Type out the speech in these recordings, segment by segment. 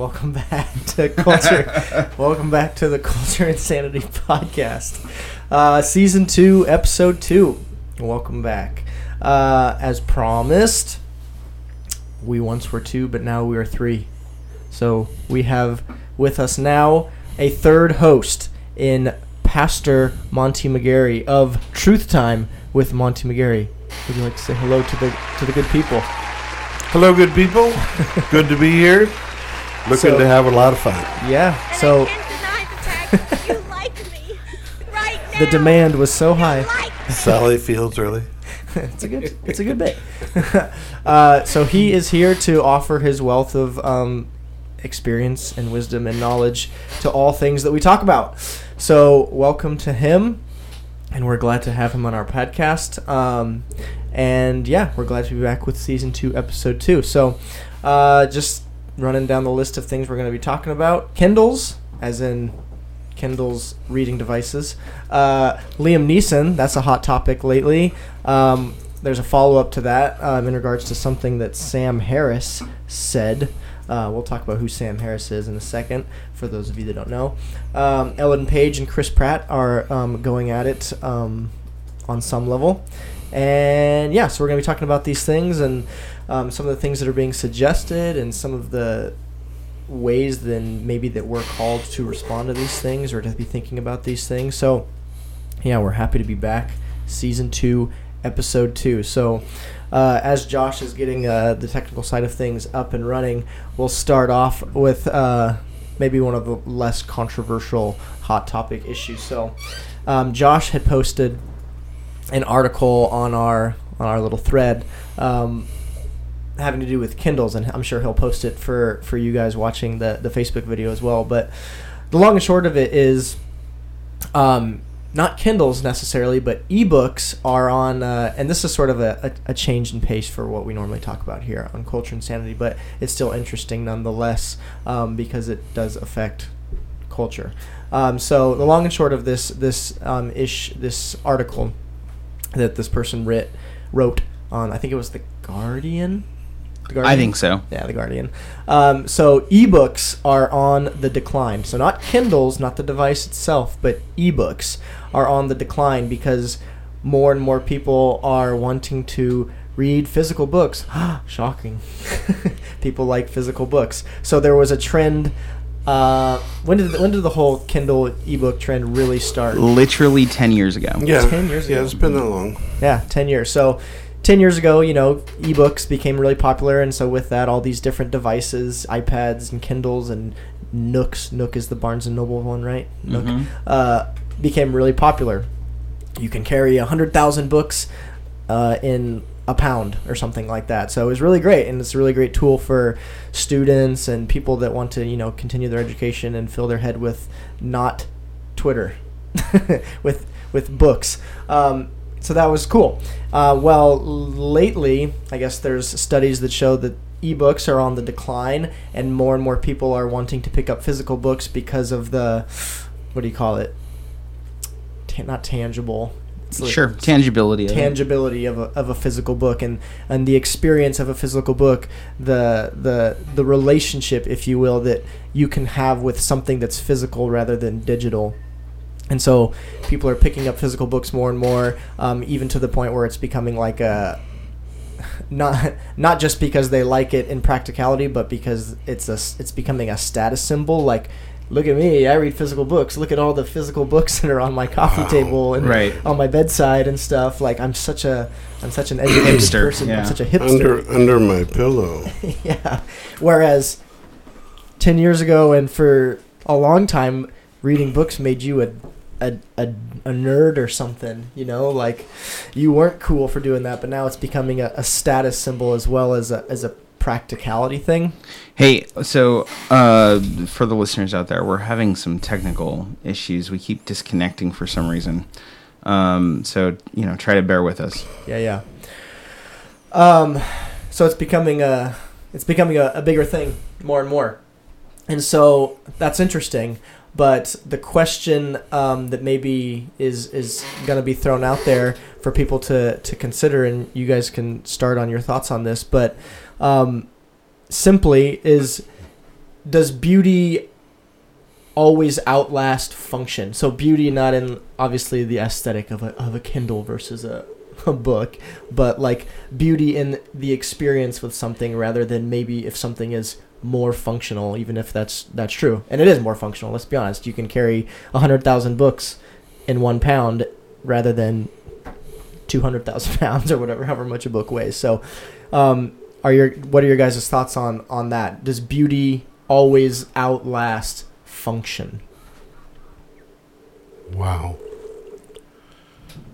Welcome back to Culture. Welcome back to the Culture Insanity Podcast, uh, season two, episode two. Welcome back. Uh, as promised, we once were two, but now we are three. So we have with us now a third host in Pastor Monty McGarry of Truth Time with Monty McGarry. Would you like to say hello to the to the good people? Hello, good people. good to be here. Looking So- to have a lot of fun. Yeah. And So I can't deny the fact that you like right the demand was so high. Like. Sally Fields really. it's a good it's a good bit. uh, so he is here to offer his wealth of um, experience and wisdom and knowledge to all things that we talk about. So welcome to him, and we're glad to have him on our podcast. Um, and yeah, we're glad to be back with season two, episode two. So uh, just running down the list of things we're going to be talking about: Kindles, as in Kindle's reading devices. Uh, Liam Neeson, that's a hot topic lately. Um, there's a follow up to that um, in regards to something that Sam Harris said. Uh, we'll talk about who Sam Harris is in a second, for those of you that don't know. Um, Ellen Page and Chris Pratt are um, going at it um, on some level. And yeah, so we're going to be talking about these things and um, some of the things that are being suggested and some of the ways then maybe that we're called to respond to these things or to be thinking about these things. So yeah, we're happy to be back. Season two, episode two. So uh, as Josh is getting uh, the technical side of things up and running, we'll start off with uh, maybe one of the less controversial hot topic issues. So um, Josh had posted an article on our on our little thread um, having to do with Kindles, and I'm sure he'll post it for for you guys watching the the Facebook video as well. But the long and short of it is, um, not Kindles necessarily, but ebooks are on, uh, and this is sort of a, a, a change in pace for what we normally talk about here on Culture and Sanity, but it's still interesting nonetheless um, because it does affect culture. Um, so the long and short of this this um, ish this article that this person writ, wrote on I think it was the Guardian. The Guardian? I think so. Yeah, the Guardian. Um, so ebooks are on the decline. So not Kindles, not the device itself, but ebooks are on the decline because more and more people are wanting to read physical books. Shocking. people like physical books. So there was a trend. Uh, when did the, when did the whole Kindle ebook trend really start? Literally 10 years ago. Yeah. 10 years Yeah, it's been that long. Yeah, 10 years. So 10 years ago, you know, ebooks became really popular. And so with that, all these different devices, iPads and Kindles and Nooks, Nook is the Barnes and Noble one, right? Nook, Mhm. uh, became really popular. You can carry 100,000 books uh, in a pound or something like that. So it was really great. And it's a really great tool for students and people that want to, you know, continue their education and fill their head with not Twitter, with with books. Um, so that was cool. Uh, well, lately, I guess there's studies that show that ebooks are on the decline, and more and more people are wanting to pick up physical books because of the what do you call it? Ta- not tangible. Like- Sure. Tangibility. tangibility of a, of a physical book and, and the experience of a physical book the the the relationship if you will that you can have with something that's physical rather than digital and so people are picking up physical books more and more um, even to the point where it's becoming like a not not just because they like it in practicality but because it's a s- it's becoming a status symbol. Like look at me i read physical books. Look at all the physical books that are on my coffee Wow. table and Right. on my bedside and stuff. Like i'm such a i'm such an educated Hipster, person. I'm such a hipster. Under under my pillow. yeah. Whereas 10 years ago and for a long time reading books made you a a, a, a nerd or something, you know, like you weren't cool for doing that, but now it's becoming a, a status symbol as well as a, as a practicality thing. Hey, so uh, for the listeners out there, we're having some technical issues. We keep disconnecting for some reason. Um, so you know, try to bear with us. Yeah, yeah. Um, so it's becoming a it's becoming a, a bigger thing more and more, and so that's interesting. But the question um, that maybe is is going to be thrown out there for people to to consider, and you guys can start on your thoughts on this. But um, simply is does beauty always outlast function? So beauty not in obviously the aesthetic of a of a Kindle versus a a book, but like beauty in the experience with something rather than maybe if something is more functional, even if that's that's true. And it is more functional. Let's be honest. You can carry a hundred thousand books in one pound rather than two hundred thousand pounds or whatever, however much a book weighs. So, um, are your what are your guys' thoughts on on that? Does beauty always outlast function? Wow.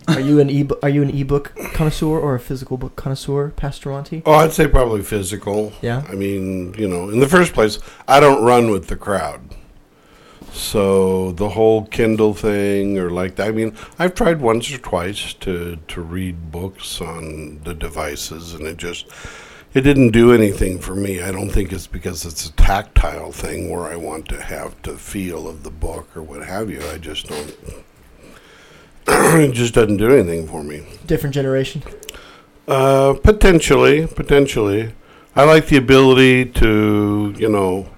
Are you an e are you an ebook connoisseur or a physical book connoisseur, Pastor Monty? Oh, I'd say probably physical. Yeah. I mean, you know, in the first place, I don't run with the crowd. So the whole Kindle thing or like that, I mean, I've tried once or twice to, to read books on the devices and it just, it didn't do anything for me. I don't think it's because it's a tactile thing where I want to have the feel of the book or what have you. I just don't, it just doesn't do anything for me. Different generation. Uh, potentially, potentially. I like the ability to, you know,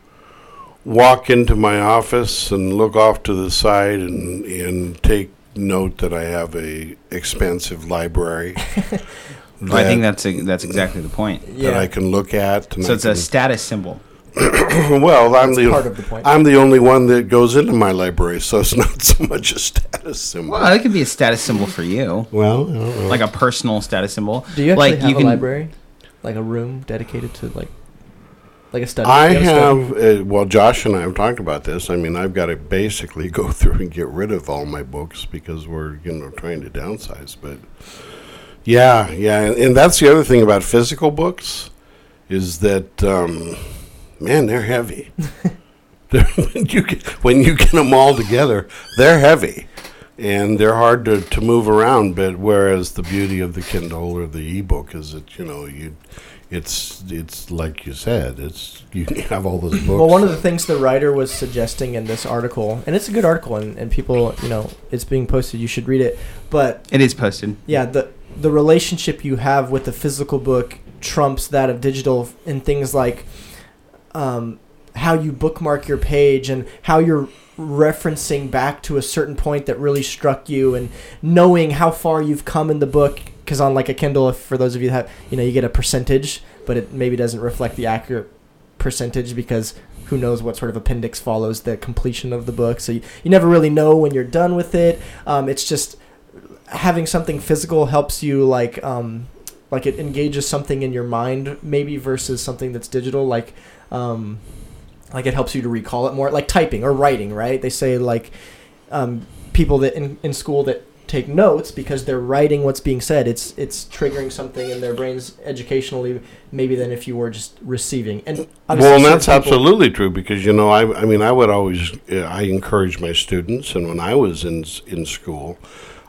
walk into my office and look off to the side and and take note that I have a expansive library. Well, I think that's a, that's exactly the point. that I can look at. And So I it's a can- status symbol. well, I'm the part of the point. I'm the only one that goes into my library, so it's not so much a status symbol. Well, it could be a status symbol for you, Well, I don't know. like a personal status symbol. Do you actually like have you a can, library, like a room dedicated to like, like a study? I You a study? have, uh, well, Josh and I have talked about this. I mean, I've got to basically go through and get rid of all my books because we're, you know, trying to downsize. But yeah, yeah. And, and that's the other thing about physical books is that, um, man, they're heavy. They're- when, you get, when you get them all together, they're heavy. And they're hard to, to move around, but whereas the beauty of the Kindle or the ebook is that you know you, it's it's like you said, it's you have all those books. Well, one of the things the writer was suggesting in this article, and it's a good article, and, and people, you know, it's being posted. You should read it. But It is posted. yeah, the the relationship you have with the physical book trumps that of digital in things like um, how you bookmark your page and how you're referencing back to a certain point that really struck you and knowing how far you've come in the book because on like a kindle if for those of you that have you know you get a percentage but it maybe doesn't reflect the accurate percentage because who knows what sort of appendix follows the completion of the book. So you, you never really know when you're done with it. Um, it's just having something physical helps you like um like it engages something in your mind maybe versus something that's digital like um like it helps you to recall it more like typing or writing right? They say like um people that in, in school that take notes because they're writing what's being said it's it's triggering something in their brains educationally maybe than if you were just receiving. And well, and that's absolutely true because you know, I, I mean, I would always, uh, I encourage my students, and when I was in in school,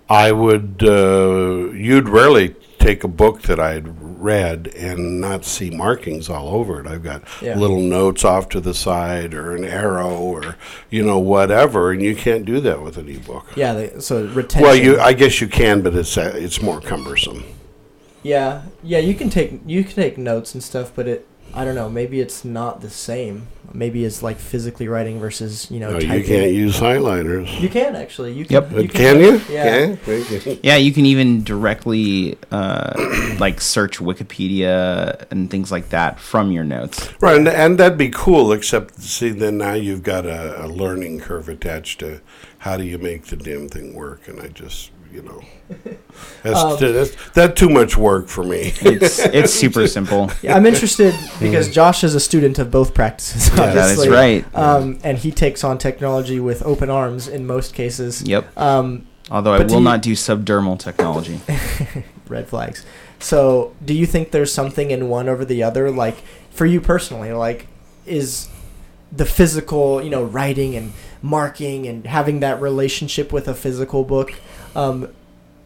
I would, uh, you'd rarely take a book that I had read and not see markings all over it. I've got Yeah. little notes off to the side or an arrow or you know whatever, and you can't do that with an ebook. yeah they, so retention Well, you, I guess you can, but it's uh, it's more cumbersome. Yeah, yeah, you can take you can take notes and stuff, but it I don't know, maybe it's not the same. Maybe it's like physically writing versus you know No, typing. You can't use highlighters. You can actually. You can. Yep. Uh, can you? Yeah. Yeah. Yeah, you can even directly uh, like search Wikipedia and things like that from your notes. Right, and, and that'd be cool, except, see, then now you've got a, a learning curve attached to how do you make the damn thing work, and I just, you know, that's, Um, that's, that's too much work for me. It's it's super simple. Yeah, I'm interested because Josh is a student of both practices. Yeah, that is right. Um, and he takes on technology with open arms in most cases. Yep. Um, Although I But do will you- not do subdermal technology. red flags. So, do you think there's something in one over the other? Like, for you personally, like, is the physical, you know, writing and marking and having that relationship with a physical book um,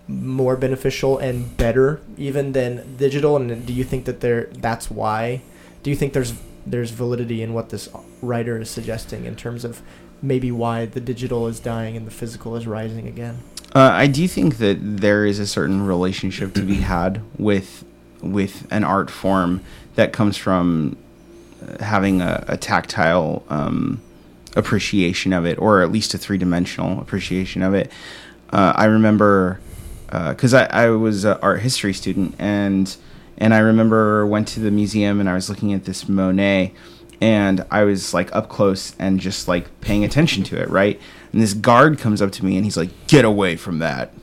more beneficial and better even than digital? And do you think that there that's why? Do you think there's there's validity in what this writer is suggesting in terms of maybe why the digital is dying and the physical is rising again? Uh, I do think that there is a certain relationship to be had with with an art form that comes from uh, having a, a tactile um, appreciation of it, or at least a three dimensional appreciation of it. Uh, I remember because I, I was an art history student and and I remember went to the museum and I was looking at this Monet and I was like up close and just like paying attention to it, right? And this guard comes up to me and he's like, "Get away from that."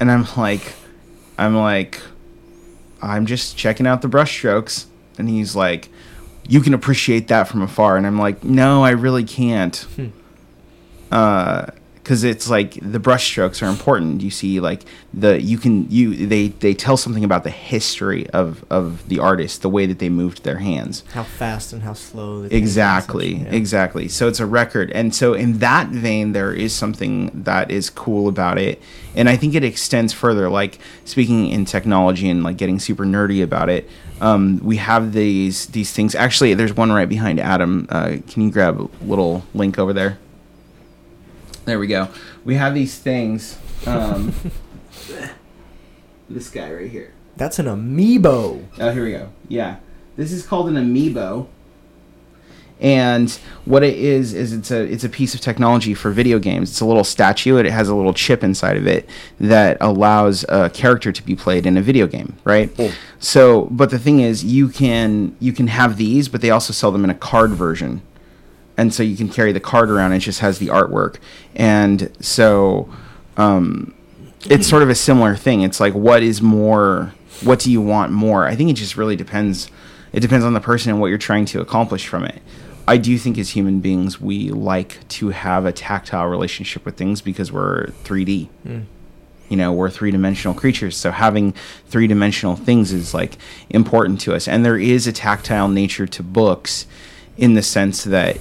And I'm like I'm like I'm just checking out the brushstrokes and he's like, "You can appreciate that from afar." And I'm like, "No, I really can't." Uh because it's like the brushstrokes are important. You see, like the you can you they they tell something about the history of of the artist, the way that they moved their hands. How fast and how slow. Exactly, yeah. exactly. So it's a record, and so in that vein, there is something that is cool about it, and I think it extends further. Like speaking in technology and like getting super nerdy about it, um, we have these these things. Actually, there's one right behind Adam. Uh, can you grab a little link over there? There we go. We have these things. Um, this guy right here. That's an amiibo. Oh, here we go. Yeah, this is called an amiibo, and what it is is it's a it's a piece of technology for video games. It's a little statue, and it has a little chip inside of it that allows a character to be played in a video game, right? So, but the thing is, you can you can have these, but they also sell them in a card version, and so you can carry the card around. It just has the artwork, and so. Um, it's sort of a similar thing. It's like what is more what do you want more? I think it just really depends it depends on the person and what you're trying to accomplish from it. I do think as human beings we like to have a tactile relationship with things because we're 3D. You know, we're three-dimensional creatures, so having three-dimensional things is like important to us. And there is a tactile nature to books in the sense that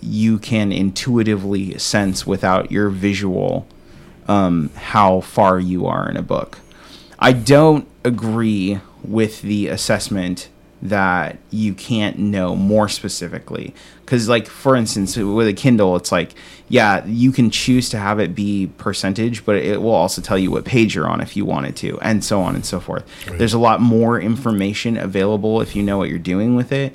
you can intuitively sense without your visual um, how far you are in a book. I don't agree with the assessment that you can't know more specifically. Because like for instance with a kindle it's like yeah you can choose to have it be percentage but it will also tell you what page you're on if you wanted to and so on and so forth. There's a lot more information available if you know what you're doing with it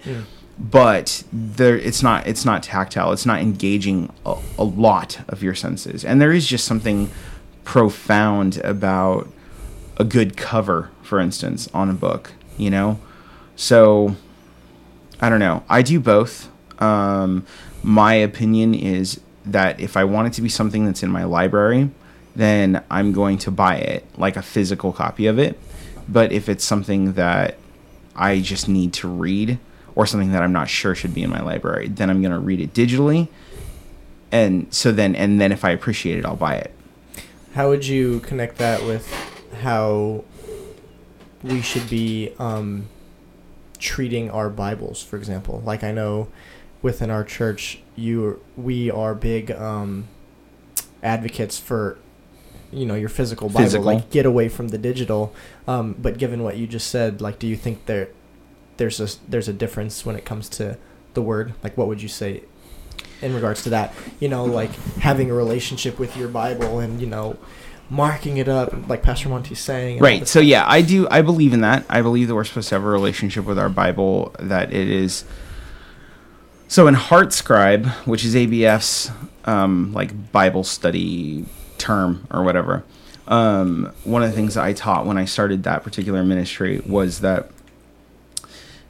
but there it's not it's not tactile. It's not engaging a, a lot of your senses. And there is just something profound about a good cover for instance on a book you know? So i don't know. I do both. Um, my opinion is that if i want it to be something that's in my library then i'm going to buy it like a physical copy of it. But if it's something that i just need to read or something that i'm not sure should be in my library then i'm going to read it digitally and so then and then if i appreciate it i'll buy it How would you connect that with how we should be um, treating our Bibles, for example? Like I know within our church, you we are big um, advocates for you know your physical Bible, Physical. like get away from the digital. Um, but given what you just said, like, do you think there there's a there's a difference when it comes to the word? Like, what would you say in regards to that? You know, like having a relationship with your Bible and you know marking it up, like Pastor Monty's saying. right so yeah i do i believe in that i believe that we're supposed to have a relationship with our bible that it is so in heart scribe which is abf's um, like bible study term or whatever um, one of the things that i taught when i started that particular ministry was that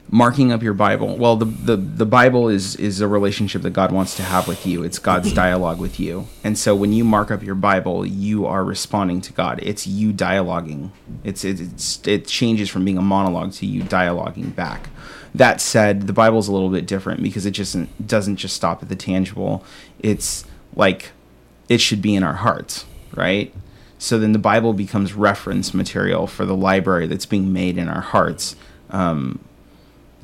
marking up your bible. Well the, the the bible is is a relationship that god wants to have with you. It's god's dialogue with you. And so when you mark up your bible you are responding to god. It's you dialoguing. It's it's it changes from being a monologue to you dialoguing back. That said the bible's a little bit different because it just doesn't just stop at the tangible. It's like it should be in our hearts right? So then the Bible becomes reference material for the library that's being made in our hearts, um,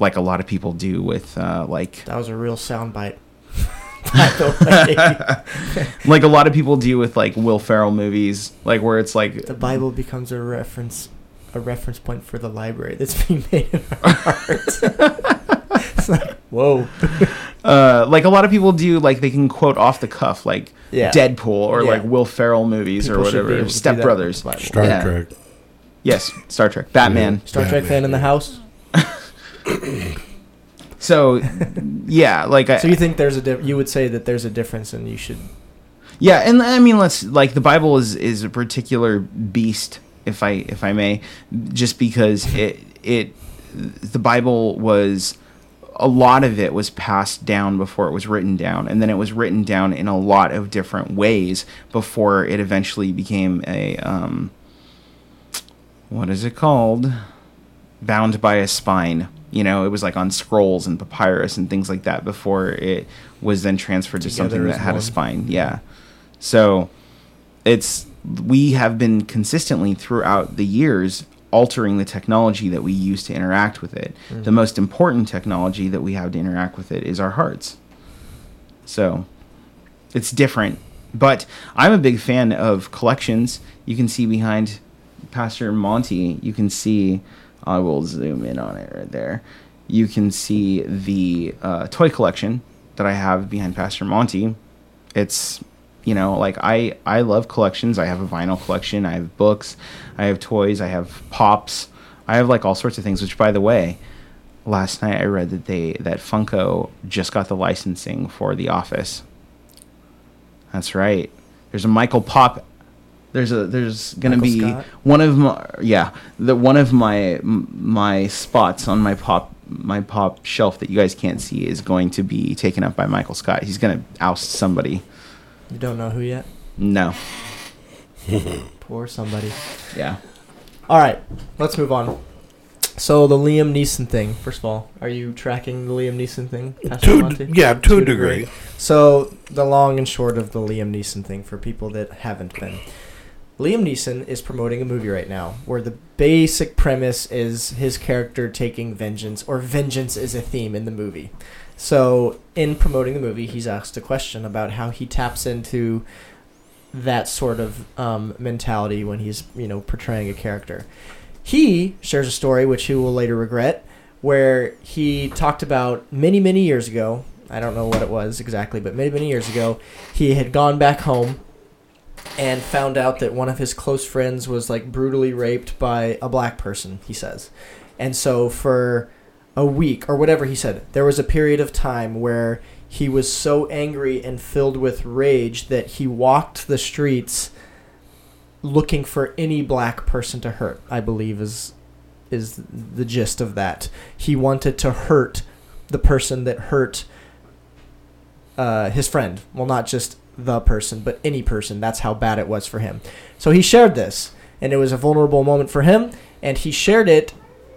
like a lot of people do with uh, like That was a real soundbite. By the way, like a lot of people do with like Will Ferrell movies, like where it's like the Bible becomes a reference, a reference point for the library that's being made in our hearts. it's like, whoa. uh, like a lot of people do like they can quote off the cuff like Yeah. Deadpool or Yeah. like Will Ferrell movies People or whatever. able to do Step Brothers. with the Bible. Star Yeah. Trek. Yes, Star Trek, Batman. Star Trek fan in the house. So yeah, like I, So you think there's a di- you would say that there's a difference, and you should Yeah, and I mean, let's like the Bible is is a particular beast, if I if I may, just because it it the Bible was a lot of it was passed down before it was written down, and then it was written down in a lot of different ways before it eventually became a um, what is it called? Bound by a spine. You know, it was like on scrolls and papyrus and things like that before it was then transferred to something that had a spine. Yeah. So it's we have been consistently throughout the years altering the technology that we use to interact with it. Mm-hmm. The most important technology that we have to interact with it is our hearts. So it's different. But I'm a big fan of collections. You can see behind Pastor Monty, you can see, I will zoom in on it right there. You can see the uh, toy collection that I have behind Pastor Monty. It's, you know, like I, I love collections. I have a vinyl collection, I have books, I have toys, I have pops, I have like all sorts of things, which by the way, last night I read that they that Funko just got the licensing for The Office. That's right. There's a Michael Pop. There's a there's gonna Michael be Scott? one of my yeah the one of my my spots on my pop my pop shelf that you guys can't see is going to be taken up by Michael Scott. He's gonna oust somebody. you don't know who yet. No. Poor somebody. Yeah. All right, let's move on. So the Liam Neeson thing. First of all, are you tracking the Liam Neeson thing? Pastor To, Monty? yeah, to a degree. So the long and short of the Liam Neeson thing for people that haven't been. Liam Neeson is promoting a movie right now where the basic premise is his character taking vengeance or vengeance is a theme in the movie. So in promoting the movie, he's asked a question about how he taps into that sort of um, mentality when he's you know portraying a character. He shares a story which he will later regret, where he talked about many many years ago. I don't know what it was exactly, but many many years ago, he had gone back home and found out that one of his close friends was like brutally raped by a black person. He says, and so for a week or whatever he said, there was a period of time where he was so angry and filled with rage that he walked the streets looking for any black person to hurt. I believe is is the gist of that. He wanted to hurt the person that hurt uh, his friend. Well, not just the person, but any person. That's how bad it was for him. So he shared this, and it was a vulnerable moment for him, and he shared it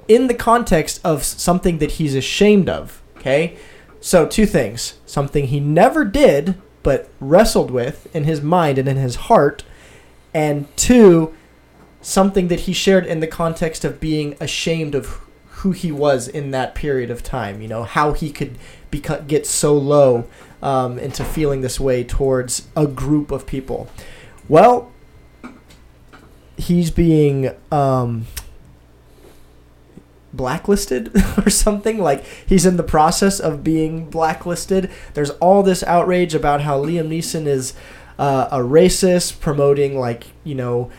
in the context of something that he's ashamed of. Okay? So, two things. Something he never did, but wrestled with in his mind and in his heart. And two, something that he shared in the context of being ashamed of who he was in that period of time. You know, how he could beco- get so low um, into feeling this way towards a group of people. Well, he's being um, blacklisted or something like he's in the process of being blacklisted there's all this outrage about how liam neeson is uh, a racist promoting like you know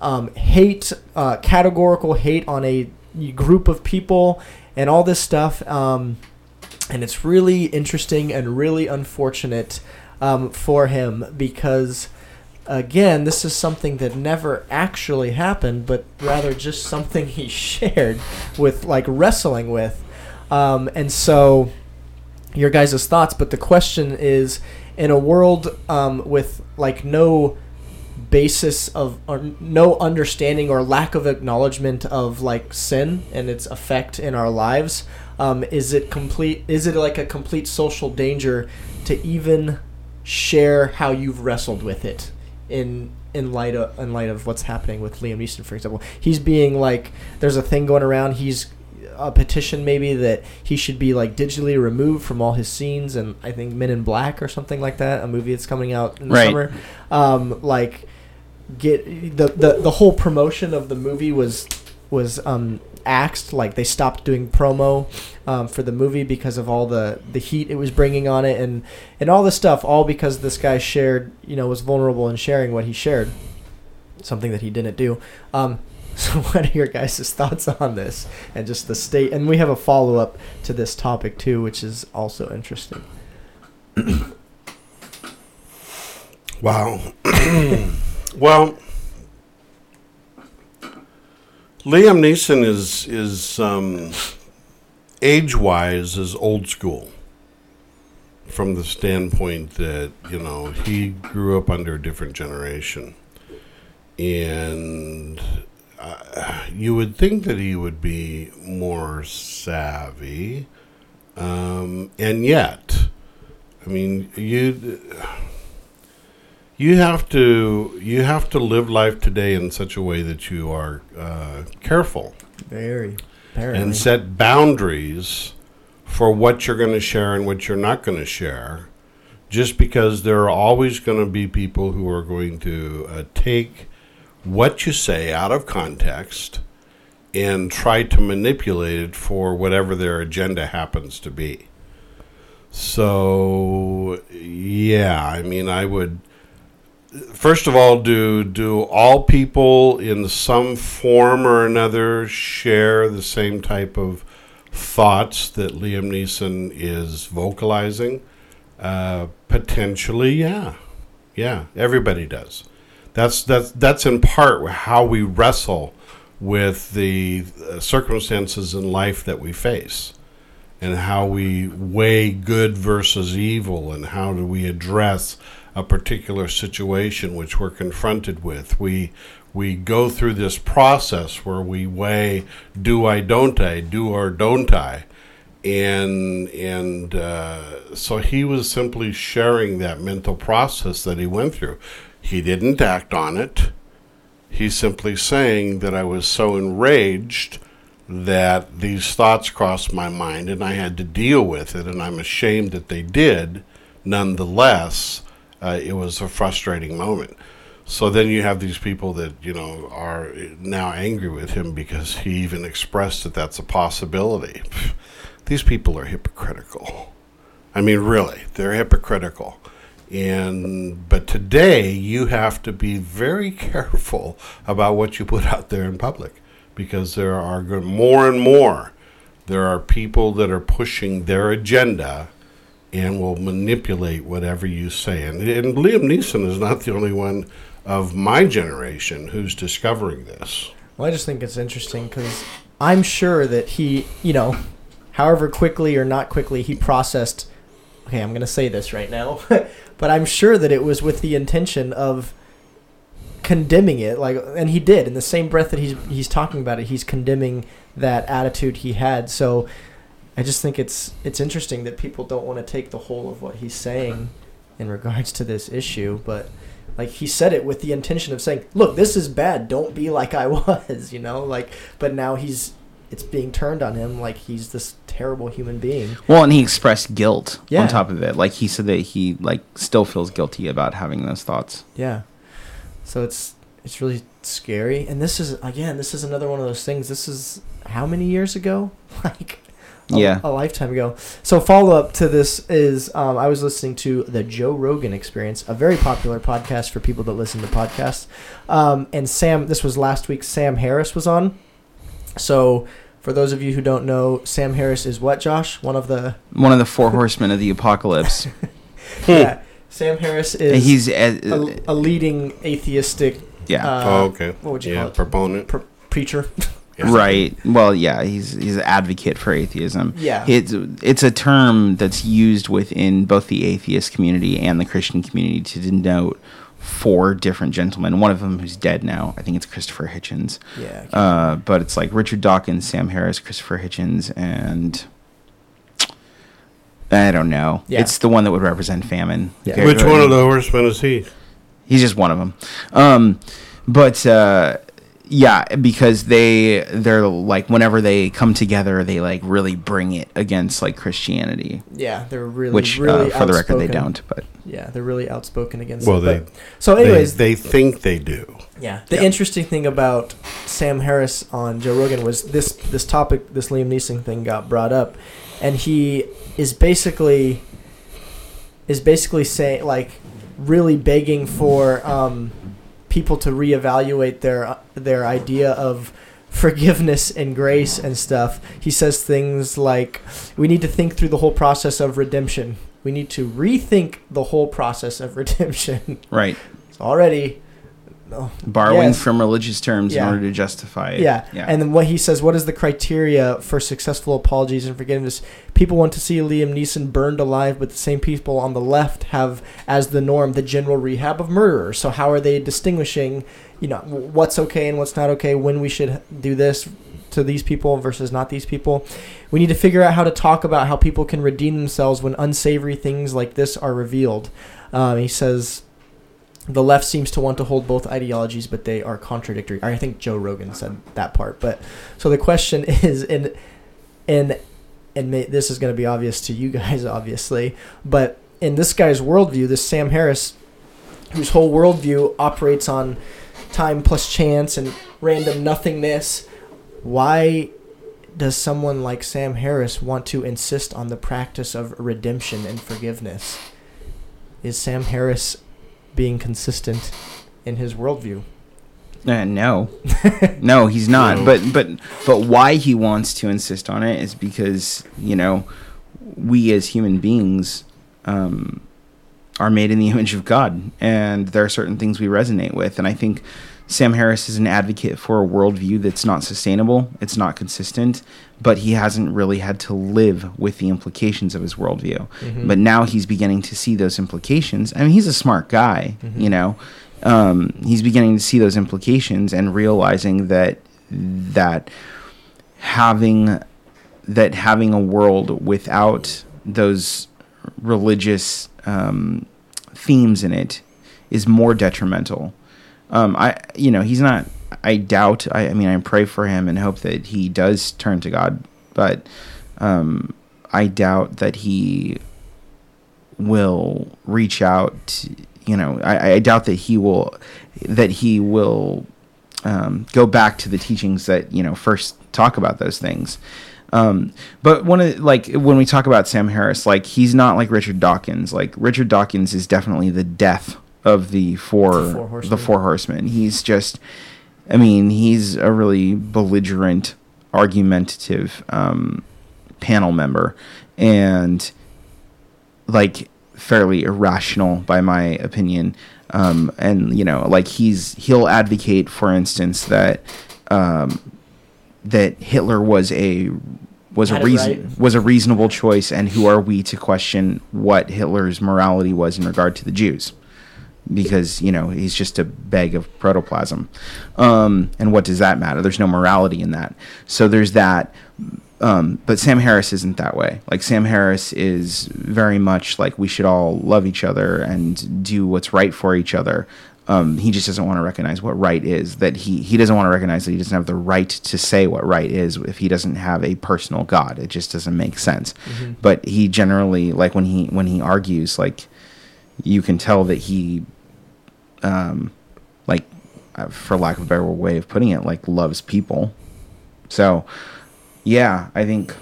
um, hate uh, categorical hate on a group of people and all this stuff um, and it's really interesting and really unfortunate um, for him because again this is something that never actually happened but rather just something he shared with like wrestling with. Um, and so your guys' thoughts but the question is in a world um, with like no basis of or no understanding or lack of acknowledgement of like sin and its effect in our lives um, is it complete is it like a complete social danger to even share how you've wrestled with it in in light of in light of what's happening with Liam Neeson, for example. He's being like, there's a thing going around. He's a petition maybe that he should be like digitally removed from all his scenes, and I think Men in Black or something like that, a movie that's coming out in the Right. summer. Um, like, get the, the the whole promotion of the movie was was um axed like they stopped doing promo um, for the movie because of all the the heat it was bringing on it and and all this stuff all because this guy shared you know was vulnerable in sharing what he shared. Something that he didn't do. Um so what are your guys' thoughts on this and just the state and we have a follow-up to this topic too which is also interesting. Wow. well, Liam Neeson is is um, age wise is old school. From the standpoint that you know he grew up under a different generation, and uh, you would think that he would be more savvy, um, and yet, I mean, you you have to you have to live life today in such a way that you are uh, careful. Very apparently and set boundaries for what you're going to share and what you're not going to share just because there are always going to be people who are going to uh, take what you say out of context and try to manipulate it for whatever their agenda happens to be. So yeah i mean i would first of all, do do all people in some form or another share the same type of thoughts that Liam Neeson is vocalizing? Uh, potentially, yeah, yeah. Everybody does. That's that's that's in part how we wrestle with the uh, circumstances in life that we face and how we weigh good versus evil and how do we address a particular situation which we're confronted with. We we go through this process where we weigh do I don't I do or don't I? And and uh, so he was simply sharing that mental process that he went through. He didn't act on it. He's simply saying that I was so enraged that these thoughts crossed my mind and I had to deal with it, and I'm ashamed that they did. Nonetheless, uh, it was a frustrating moment. So then you have these people that you know are now angry with him because he even expressed that that's a possibility. These people are hypocritical. I mean, really, they're hypocritical. And but today you have to be very careful about what you put out there in public because there are more and more there are people that are pushing their agenda and will manipulate whatever you say. And, and Liam Neeson is not the only one of my generation who's discovering this. Well, I just think it's interesting because I'm sure that he, you know, however quickly or not quickly he processed. Okay, I'm going to say this right now, but I'm sure that it was with the intention of condemning it, like, and he did in the same breath that he's he's talking about it. He's condemning that attitude he had. So, I just think it's it's interesting that people don't want to take the whole of what he's saying in regards to this issue, but like he said it with the intention of saying, "Look, this is bad. Don't be like I was," you know. Like, but now he's it's being turned on him like he's this terrible human being. Well, and he expressed guilt Yeah. on top of it. Like he said that he like still feels guilty about having those thoughts. Yeah. So it's it's really scary. And this is again, this is another one of those things. This is how many years ago? Like a, Yeah. a lifetime ago. So follow up to this is um, I was listening to the Joe Rogan Experience, a very popular podcast for people that listen to podcasts. Um, and Sam, this was last week. Sam Harris was on. So for those of you who don't know, Sam Harris is what? Josh, one of the One of the four horsemen of the apocalypse. yeah. Sam Harris is he's a, a leading atheistic yeah. uh, oh, okay. what would you yeah, call it? proponent. pr- preacher. Yeah. Right. Well, yeah, he's he's an advocate for atheism. Yeah. It's it's a term that's used within both the atheist community and the Christian community to denote four different gentlemen. One of them who's dead now. I think it's Christopher Hitchens. Yeah. Uh, but it's like Richard Dawkins, Sam Harris, Christopher Hitchens, and I don't know. Yeah. It's the one that would represent famine. Yeah. Okay, Which right. one of the horsemen is he? he's just one of them. Um, but uh, yeah, because they they're like whenever they come together, they like really bring it against like Christianity, Yeah, they're really, which really uh, for the record they don't. But Yeah, they're really outspoken against Well, it. they, but- so, anyways, they, they think they do. Yeah. The Yeah. interesting thing about Sam Harris on Joe Rogan was this this topic, this Liam Neeson thing got brought up, and he is basically is basically saying like really begging for um, people to reevaluate their their idea of forgiveness and grace and stuff. He says things like we need to think through the whole process of redemption. We need to rethink the whole process of redemption. right, it's already oh, borrowing Yes. from religious terms Yeah. in order to justify it. Yeah. yeah. And then what he says, what is the criteria for successful apologies and forgiveness? People want to see Liam Neeson burned alive, but the same people on the left have as the norm the general rehab of murderers. So how are they distinguishing, you know, what's okay and what's not okay, when we should do this to these people versus not these people? We need to figure out how to talk about how people can redeem themselves when unsavory things like this are revealed. Um, he says the left seems to want to hold both ideologies, but they are contradictory. I think Joe Rogan said that part. But so the question is, and and and may, this is going to be obvious to you guys, obviously, but in this guy's worldview, this Sam Harris, whose whole worldview operates on time plus chance and random nothingness, why does someone like Sam Harris want to insist on the practice of redemption and forgiveness? Is Sam Harris being consistent in his worldview? Uh, no, no, he's not. No. But but but why he wants to insist on it is because you know we as human beings um, are made in the image of God, and there are certain things we resonate with. And I think Sam Harris is an advocate for a worldview that's not sustainable, it's not consistent, but he hasn't really had to live with the implications of his worldview. Mhm. But now he's beginning to see those implications. I mean, he's a smart guy, Mhm. you know. Um, he's beginning to see those implications and realizing that that having that having a world without those religious um, themes in it is more detrimental. Um, I, you know, he's not. I doubt. I, I mean, I pray for him and hope that he does turn to God, but um, I doubt that he will reach out. to- You know, I, I doubt that he will that he will um, go back to the teachings that you know first talk about those things. Um, but one of like when we talk about Sam Harris, like he's not like Richard Dawkins. Like Richard Dawkins is definitely the death of the four The four horsemen. the four horsemen. He's just, I mean, he's a really belligerent, argumentative um, panel member, and like fairly irrational by my opinion. Um, and you know, like he's he'll advocate, for instance, that um, that Hitler was a was a Had it reason right. was a reasonable choice, and who are we to question what Hitler's morality was in regard to the Jews? Because you know he's just a bag of protoplasm, um, and what does that matter? There's no morality in that. So there's that. Um, but Sam Harris isn't that way. Like Sam Harris is very much like we should all love each other and do what's right for each other. Um, he just doesn't want to recognize what right is. That he he doesn't want to recognize that he doesn't have the right to say what right is if he doesn't have a personal God. It just doesn't make sense. But he generally like when he when he argues, like you can tell that he, um, like uh, for lack of a better way of putting it, like loves people. So, yeah, I think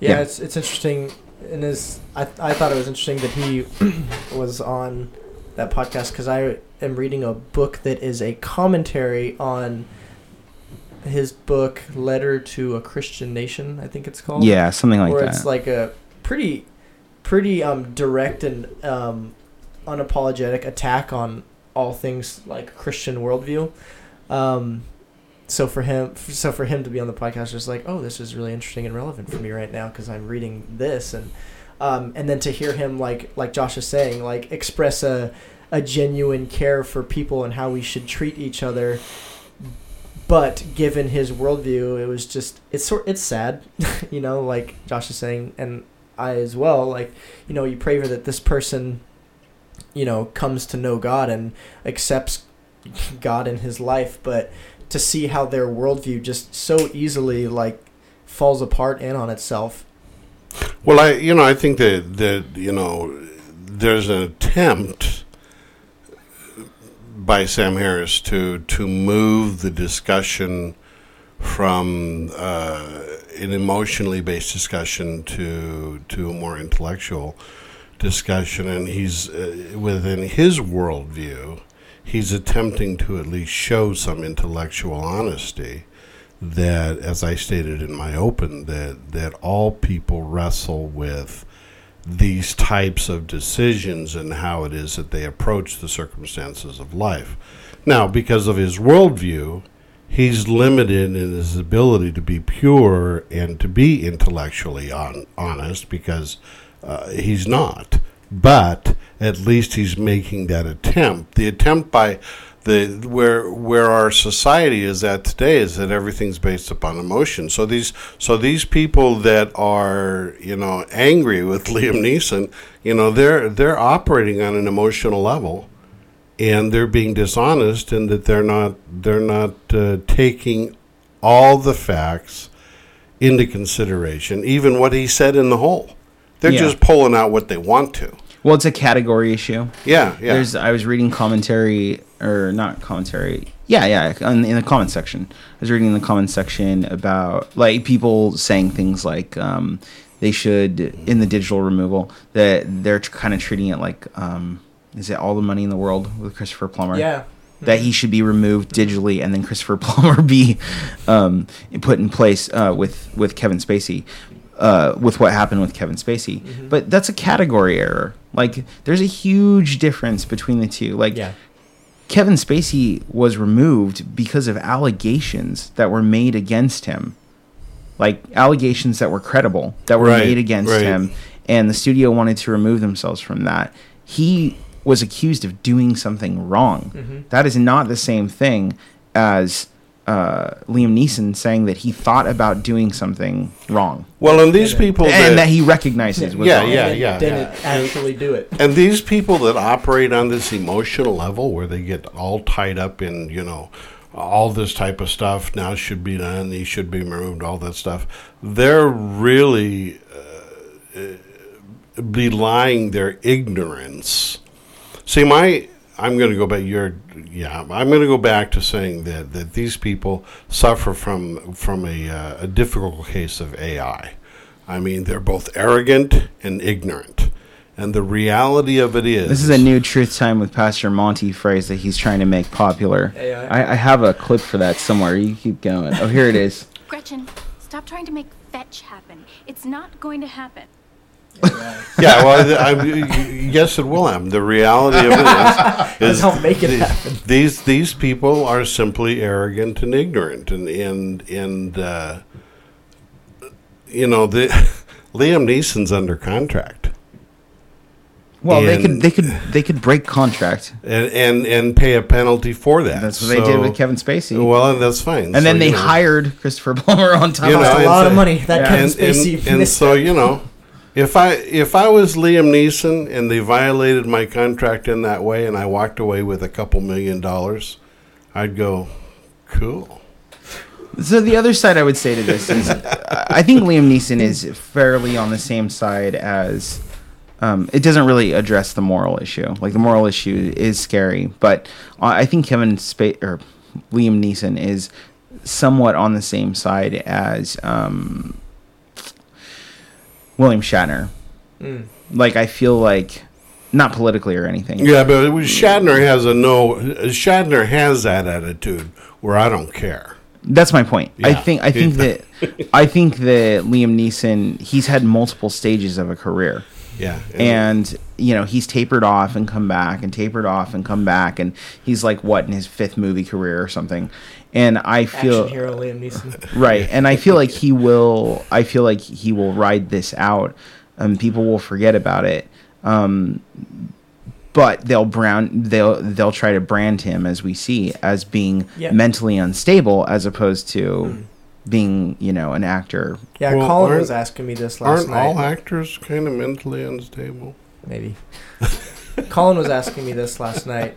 Yeah, Yeah. it's it's interesting. And his, I I thought it was interesting that he was on that podcast because I am reading a book that is a commentary on his book "Letter to a Christian Nation." I think it's called. yeah, something like where that. it's like a pretty pretty um direct and um unapologetic attack on all things like Christian worldview. Um, so for him, so for him to be on the podcast, just like, oh, this is really interesting and relevant for me right now because I'm reading this, and um, and then to hear him like like Josh is saying, like express a a genuine care for people and how we should treat each other. But given his worldview, it was just it's sort it's sad, you know, like Josh is saying, and I as well. Like you know, you pray for that this person you know, comes to know God and accepts God in his life, but to see how their worldview just so easily like falls apart in on itself. Well, I you know I think that that you know there's an attempt by Sam Harris to to move the discussion from uh, an emotionally based discussion to to a more intellectual discussion, and he's uh, within his worldview, he's attempting to at least show some intellectual honesty that, as I stated in my open, that that all people wrestle with these types of decisions and how it is that they approach the circumstances of life. Now, because of his worldview, he's limited in his ability to be pure and to be intellectually on, honest because uh, he's not. But at least he's making that attempt. The attempt by the where where our society is at today is that everything's based upon emotion. So these so these people that are you know angry with Liam Neeson, you know they're they're operating on an emotional level, and they're being dishonest in that they're not they're not uh, taking all the facts into consideration, even what he said in the whole. They're Yeah. just pulling out what they want to. Well, it's a category issue. Yeah, yeah. There's I was reading commentary or not commentary. Yeah, yeah, in, in the comment section. I was reading in the comment section about like people saying things like um, they should in the digital removal that they're kind of treating it like um, is it all the money in the world with Christopher Plummer? Yeah. That he should be removed digitally, and then Christopher Plummer be um, put in place uh, with with Kevin Spacey, uh, with what happened with Kevin Spacey. Mm-hmm. But that's a category error. Like, there's a huge difference between the two. Like, Yeah. Kevin Spacey was removed because of allegations that were made against him. Like allegations that were credible, that were Right, made against right. him, and the studio wanted to remove themselves from that. He was accused of doing something wrong. Mm-hmm. That is not the same thing as uh, Liam Neeson saying that he thought about doing something wrong well, and these people and that he recognizes was Yeah, wrong. yeah. And didn't actually do it. And these people that operate on this emotional level where they get all tied up in, you know, all this type of stuff now should be done, these should be removed, all that stuff, they're really uh, uh, belying their ignorance. See, my. I'm going to go back. You're, yeah. I'm going to go back to saying that, that these people suffer from from a, uh, a difficult case of AI. I mean, they're both arrogant and ignorant. And the reality of it is, This is a new truth time with Pastor Monty phrase that he's trying to make popular. AI. I, I have a clip for that somewhere. You keep going. Oh, here it is. Gretchen, stop trying to make fetch happen. It's not going to happen. yeah. Well, th- I, yes, it will happen. The reality of it is, is Don't make it the- happen. These these people are simply arrogant and ignorant, and and and uh, you know the Liam Neeson's under contract. Well, they And- could they could they could break contract. and and and pay a penalty for that. That's what they did So- with Kevin Spacey. Well, and that's fine. and then they know, hired Christopher Plummer on top You of know, Cost it. a and lot of so- money. That Yeah. Kevin and, Spacey and, and missed so you know, if I if I was Liam Neeson and they violated my contract in that way, and I walked away with a couple million dollars, I'd go, cool. So the other side I would say to this is, I think Liam Neeson is fairly on the same side as. Um, it doesn't really address the moral issue. Like the moral issue is scary, but I think Kevin Spa- or Liam Neeson is somewhat on the same side as um, William Shatner. Mm. Like I feel like, not politically or anything. Yeah, but it was, Shatner has a no. Shatner has that attitude where I don't care. That's my point. I think I think that I think that Liam Neeson he's had multiple stages of a career. Yeah, And you know, he's tapered off and come back and tapered off and come back and he's like what in his fifth movie career or something. And I feel hero Liam Neeson. right and i feel like he will i feel like he will ride this out and people will forget about it um but they'll brown they'll they'll try to brand him as we see as being Yeah. mentally unstable as opposed to being you know an actor Yeah, Well, Colin aren't- was asking me this last aren't night. all actors kind of mentally unstable? Maybe. Colin was asking me this last night.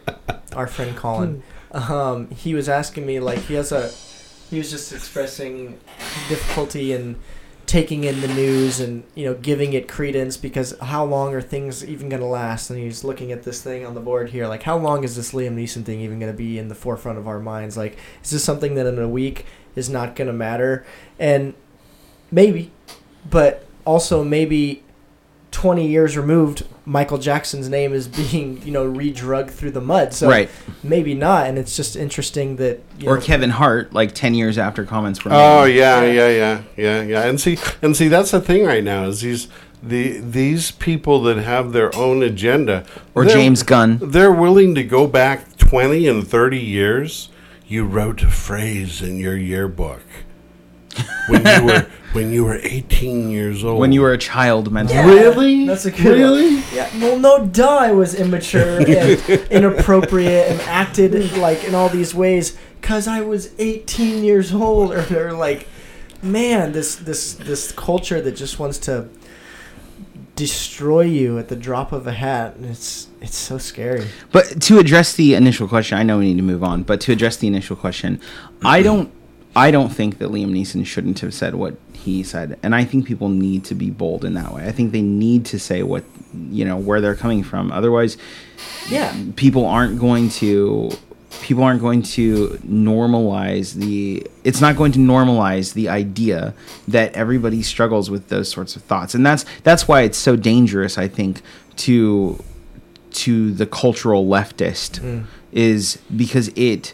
Our friend Colin, um, he was asking me like he has a, he was just expressing difficulty in taking in the news and you know giving it credence because how long are things even going to last? And he's looking at this thing on the board here, like how long is this Liam Neeson thing even going to be in the forefront of our minds? Like, is this something that in a week is not going to matter? And maybe, but also maybe 20 years removed, Michael Jackson's name is being, you know, re-drugged through the mud. So Right. maybe not. And it's just interesting that, you Or know, Kevin Hart, like ten years after comments were oh, made. Oh yeah, yeah, yeah, yeah, yeah. And see, and see, that's the thing right now is these the these people that have their own agenda, Or James Gunn. they're willing to go back twenty and thirty years. You wrote a phrase in your yearbook when you were when you were eighteen years old. when you were a child mentally. Yeah, Really? That's a good Really? one. Yeah. Well, no duh, I was immature and inappropriate and acted like in all these ways because I was 18 years old. Or they're like, man, this this this culture that just wants to destroy you at the drop of a hat. And it's it's so scary. But to address the initial question, I know we need to move on. But to address the initial question, I mm-hmm. don't, I don't think that Liam Neeson shouldn't have said what he said, and I think people need to be bold in that way. I think they need to say what, you know, where they're coming from. Otherwise, Yeah. people aren't going to people aren't going to normalize the it's not going to normalize the idea that everybody struggles with those sorts of thoughts and that's that's why it's so dangerous i think to to the cultural leftist mm. is because it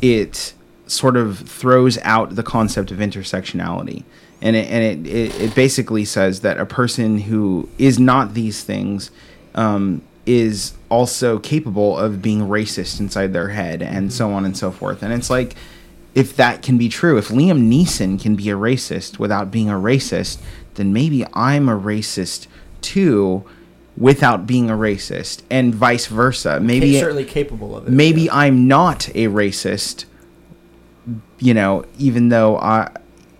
it sort of throws out the concept of intersectionality and it, and it, it, it basically says that a person who is not these things um, is also capable of being racist inside their head and so on and so forth and it's like if that can be true if liam neeson can be a racist without being a racist then maybe i'm a racist too without being a racist and vice versa maybe certainly capable of it. maybe yeah. I'm not a racist, you know, even though I,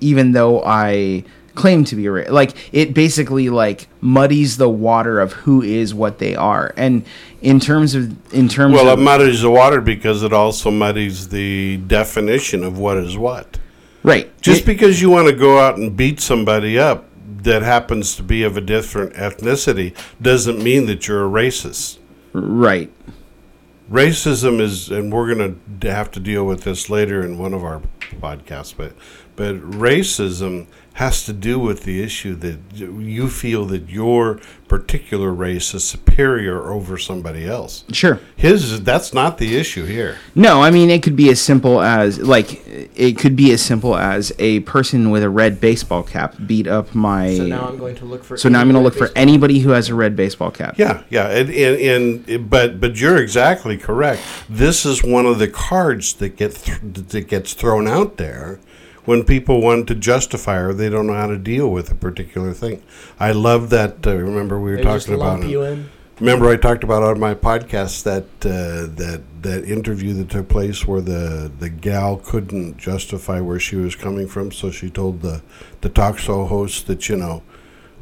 even though I claim to be a ra- like it basically like muddies the water of who is what they are, and in terms of in terms well, of it muddies the water because it also muddies the definition of what is what. right, Just it- because you want to go out and beat somebody up that happens to be of a different ethnicity doesn't mean that you're a racist. right, Racism is, and we're going to have to deal with this later in one of our podcasts, but but racism has to do with the issue that you feel that your particular race is superior over somebody else. sure. His that's not the issue here. No, I mean it could be as simple as like it could be as simple as a person with a red baseball cap beat up my. So now I'm going to look for. so now I'm going to look for baseball- anybody who has a red baseball cap. Yeah, yeah, and, and, and but but you're exactly correct. This is one of the cards that get th- that gets thrown out there when people want to justify or they don't know how to deal with a particular thing. I love that. Uh, remember we were They just talking about. lump you in. Remember I talked about on my podcast that uh, that that interview that took place where the the gal couldn't justify where she was coming from, so she told the the talk show host that you know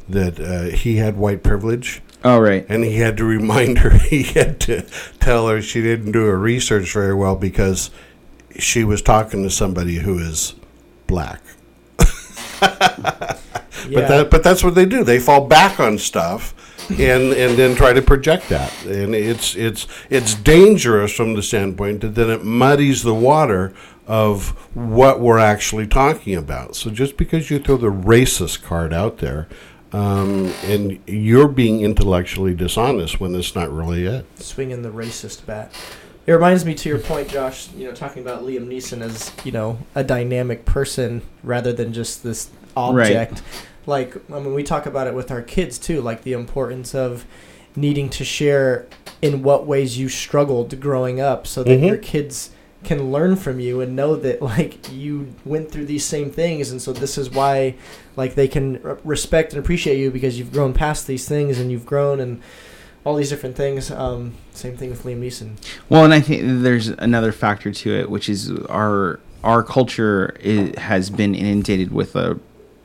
that uh, he had white privilege Oh right. and he had to remind her he had to tell her she didn't do her research very well because she was talking to somebody who is black. Yeah. but that but that's what they do. They fall back on stuff and and then try to project that. And it's it's it's dangerous from the standpoint that then it muddies the water of what we're actually talking about. So just because you throw the racist card out there um, and you're being intellectually dishonest when it's not really it. Swinging the racist bat. It reminds me to your point, Josh. You know, talking about Liam Neeson as you know a dynamic person rather than just this object. Right. Like I mean, we talk about it with our kids too. Like the importance of needing to share in what ways you struggled growing up, so that Mhm. your kids can learn from you and know that like you went through these same things and so this is why like they can r- respect and appreciate you because you've grown past these things and you've grown and all these different things um, same thing with liam neeson. Well, and I think there's another factor to it, which is our our culture i has been inundated with a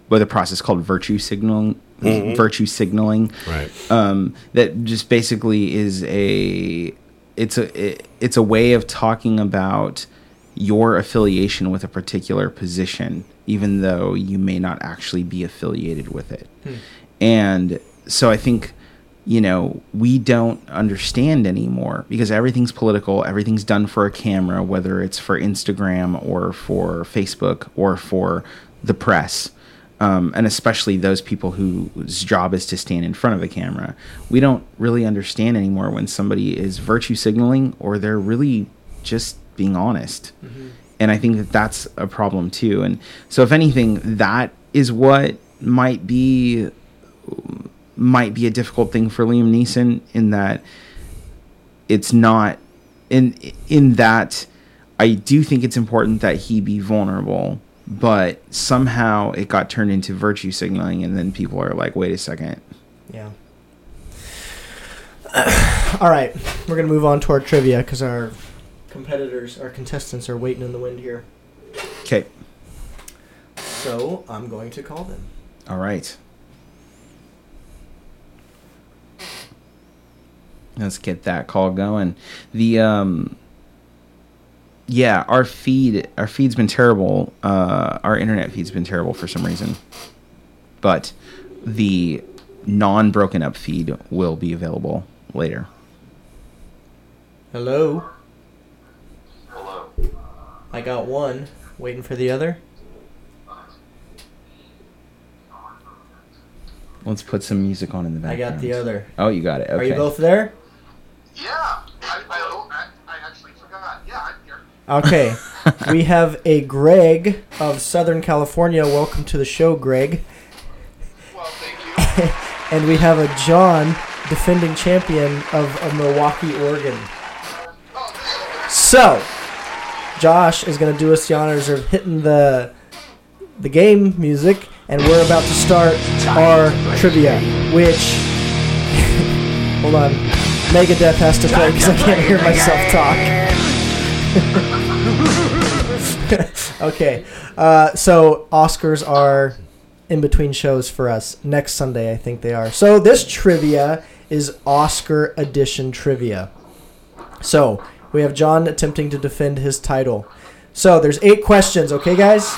with a process called virtue signaling virtue signaling. Right. um, that just basically is a it's a it, it's a way of talking about your affiliation with a particular position even though you may not actually be affiliated with it. And so i think you know we don't understand anymore because everything's political everything's done for a camera whether it's for instagram or for facebook or for the press um, and especially those people whose job is to stand in front of the camera. We don't really understand anymore when somebody is virtue signaling or they're really just being honest. And I think that that's a problem too. And so, if anything, that is what might be might be a difficult thing for Liam Neeson in that it's not in in that I do think it's important that he be vulnerable, but somehow it got turned into virtue signaling, and then people are like, "Wait a second, Yeah. All right, we're gonna move on to our trivia because our competitors, our contestants, are waiting in the wind here. okay, So I'm going to call them. all right." Let's get that call going. The um yeah, our feed our feed's been terrible. Uh our internet feed's been terrible for some reason. But the non broken up feed will be available later. Hello. Hello. I got one. Waiting for the other. Let's put some music on in the background. I background. got the other. Oh, you got it. Okay. Are you both there? Yeah, I, I, oh, I, I actually forgot. Yeah, I'm here. Okay. we have a Greg of Southern California. Welcome to the show, Greg. Well, thank you. And we have a John, defending champion of, of Milwaukie, Oregon. So, Josh is going to do us the honors of hitting the the game music, and we're about to start our trivia. Which, hold on, Megadeth has to play because I can't hear myself talk. okay, uh, so Oscars are in between shows for us next Sunday, I think they are. So this trivia is Oscar edition trivia. So we have John attempting to defend his title. So there's eight questions, okay, guys?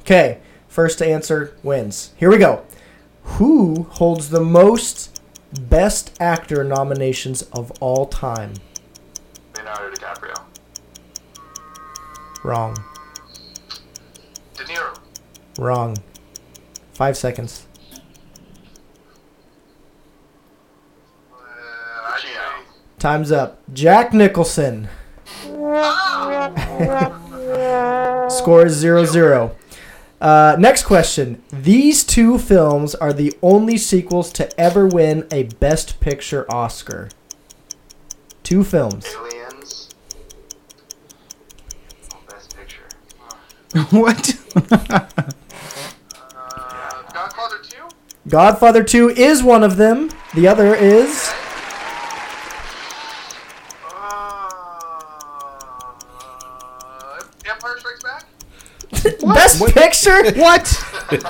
Okay, first to answer wins. Here we go. Who holds the most Best Actor nominations of all time? Leonardo DiCaprio. Wrong. De Niro. Wrong. Five seconds. Uh, Time's up. Jack Nicholson. Score is 0 0. Uh, next question. These two films are the only sequels to ever win a Best Picture Oscar. Two films. Aliens. Oh, best picture. what? Uh, Godfather 2? Godfather 2 is one of them. The other is. Best Picture? what?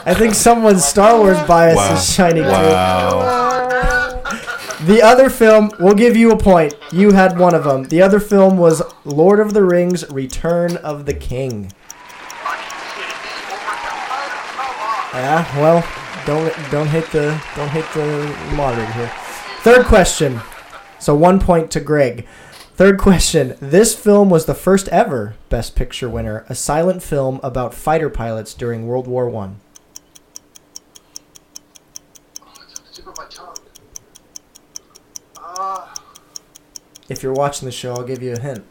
I think someone's Star Wars bias Wow. is shining through. Wow. The other film, we'll give you a point. You had one of them. The other film was Lord of the Rings: Return of the King. Are you kidding me? Over Empire? Come on. Yeah, well, don't don't hit the don't hit the moderator here. Third question. So one point to Greg. Third question. This film was the first ever Best Picture winner, a silent film about fighter pilots during World War One. It's on the tip of my tongue. Uh, If you're watching the show, I'll give you a hint.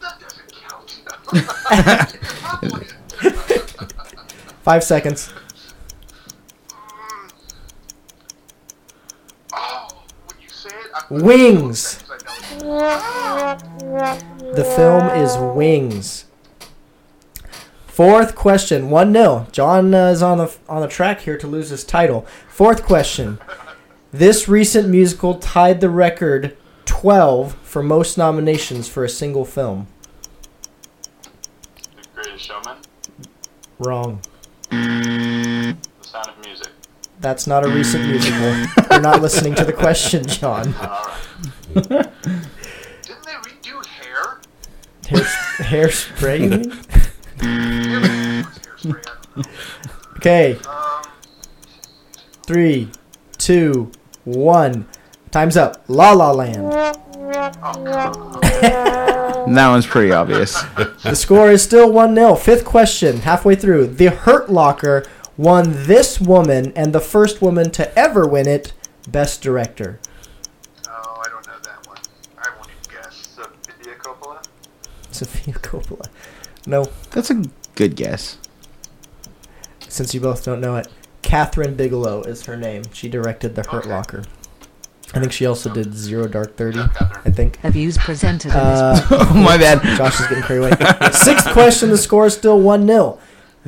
that doesn't count. Five seconds. oh, when you say it, I Wings. The film is Wings. Fourth question, one 0 John uh, is on the on the track here to lose his title. Fourth question. This recent musical tied the record 12 for most nominations for a single film. The Greatest Showman? Wrong. That's not a recent musical. You're not listening to the question, John. Didn't they redo hair? Hair, hairspray? you mean? Yeah, it was hairspray. I don't know. Okay, Um, three, two, one. Time's up. La La Land. That one's pretty obvious. The score is still 1 0. Fifth question, halfway through. The Hurt Locker won this woman and the first woman to ever win it Best Director. oh, I don't know that one. I won't even guess. Sofia Coppola? Sofia Coppola. No, That's a good guess. since you both don't know it, Kathryn Bigelow is her name. She directed The Hurt Okay. Locker. I think she also did Zero Dark Thirty. Yeah, Kathryn. I think. The views presented Uh, Oh my bad. Josh is getting carried away. Sixth question. The score is still 1 0.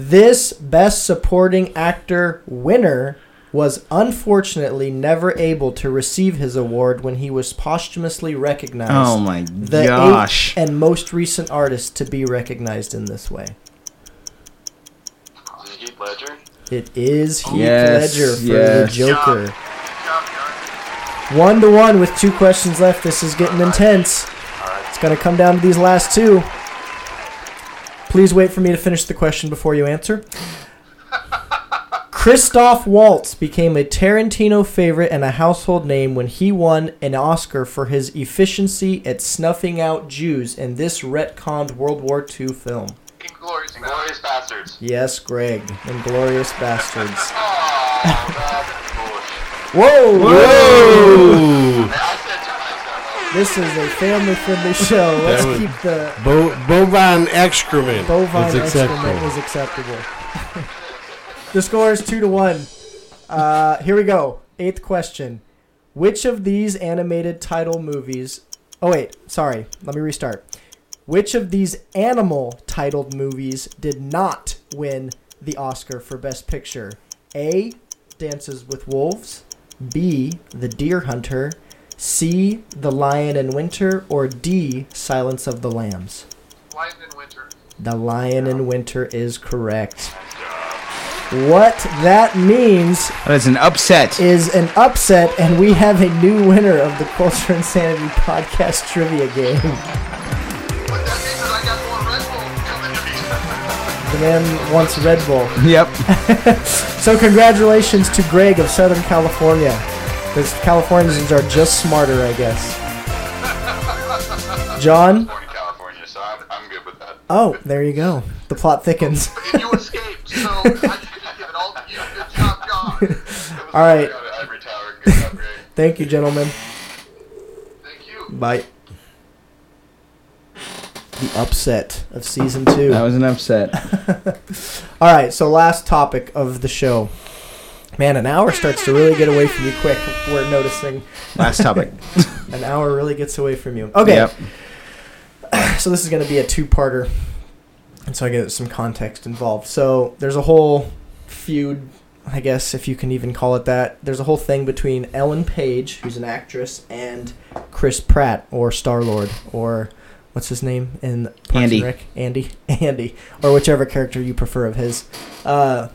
This Best Supporting Actor winner was unfortunately never able to receive his award when he was posthumously recognized. Oh my the gosh. eighth and most recent artist to be recognized in this way. Is it Heath Ledger? It is Heath Yes, Ledger for yes. the Joker. Good job, John. One to one with two questions left. This is getting intense. It's going to come down to these last two. Please wait for me to finish the question before you answer. Christoph Waltz became a Tarantino favorite and a household name when he won an Oscar for his efficiency at snuffing out Jews in this retconned World War II film. Inglourious Inglourious Basterds. Yes, Greg. Inglourious Basterds. Oh, that's bullshit. Whoa! Whoa! I said too much, though. This is a family friendly show. Let's was- keep the Bo- bovine excrement. bovine excrement is acceptable. the score is two to one. Uh, here we go. Eighth question. Which of these animated title movies? Oh wait, sorry. Let me restart. Which of these animal titled movies did not win the Oscar for Best Picture? A. Dances with Wolves. B. The Deer Hunter. C. The Lion in Winter. Or D. Silence of the Lambs. Lion in Winter. The Lion in Winter is correct. What that means That is an upset. is an upset, and we have a new winner of the Culture Insanity podcast trivia game. What that means is I got more Red Bull coming to me. The man wants Red Bull. Yep. So, congratulations to Greg of Southern California. Because Californians are just smarter, I guess. John? California, so I'm, I'm good with that. Oh, there you go. The plot thickens. And you escaped, so I should give it all to you. Good job, John. All right. Got it, Ivory Tower. Good job, Greg. Thank you, gentlemen. Thank you. Bye. The upset of season two. That was an upset. All right, so last topic of the show. Man, an hour starts to really get away from you quick. We're noticing Last topic. an hour really gets away from you. Okay, Yep. so this is going to be a two-parter, and so I get some context involved. So there's a whole feud, I guess, if you can even call it that. There's a whole thing between Ellen Page, who's an actress, and Chris Pratt, or Star Lord, or what's his name in Parks and Andy. Rec? Andy, Andy, or whichever character you prefer of his. Uh,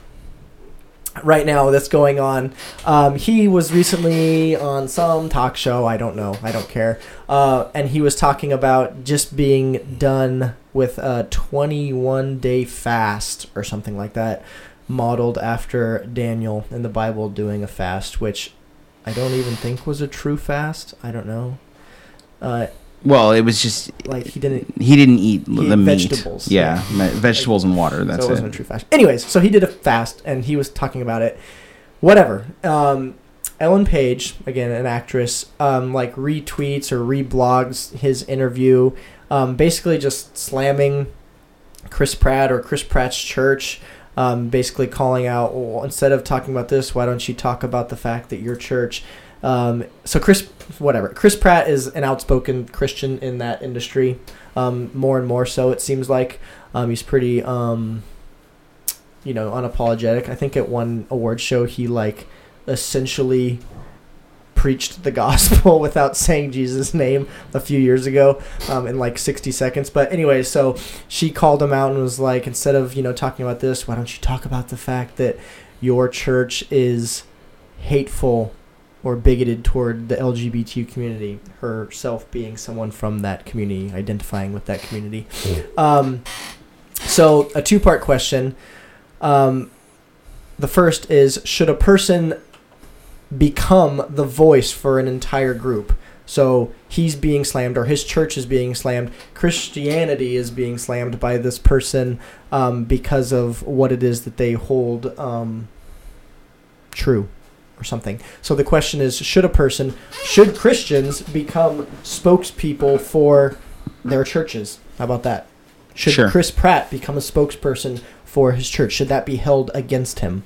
right now that's going on. Um, he was recently on some talk show. I don't know. I don't care. Uh, and he was talking about just being done with a 21 day fast or something like that, modeled after Daniel in the Bible doing a fast, which I don't even think was a true fast. I don't know. Uh, Well, it was just like he didn't he didn't eat He the meat. vegetables, Yeah, vegetables and water. That's so it wasn't it. a true fast. Anyways, so he did a fast, and he was talking about it. Whatever. Um, Ellen Page, again an actress, um, like retweets or reblogs his interview, um, basically just slamming Chris Pratt or Chris Pratt's church. Um, basically calling out, well, instead of talking about this, why don't you talk about the fact that your church um, so Chris, whatever. Chris Pratt is an outspoken Christian in that industry, um, more and more so. It seems like um, he's pretty, um, you know, unapologetic. I think at one award show he like essentially preached the gospel without saying Jesus' name a few years ago um, in like 60 seconds. But anyway, so she called him out and was like, instead of you know talking about this, why don't you talk about the fact that your church is hateful or bigoted toward the LGBTQ community. Herself being someone from that community, identifying with that community. Um, so a two-part question. Um, the first is: Should a person become the voice for an entire group? So he's being slammed, or his church is being slammed. Christianity is being slammed by this person um, because of what it is that they hold um, true, or something. So the question is: Should a person, should Christians become spokespeople for their churches? How about that? Should Sure. Chris Pratt become a spokesperson for his church? Should that be held against him?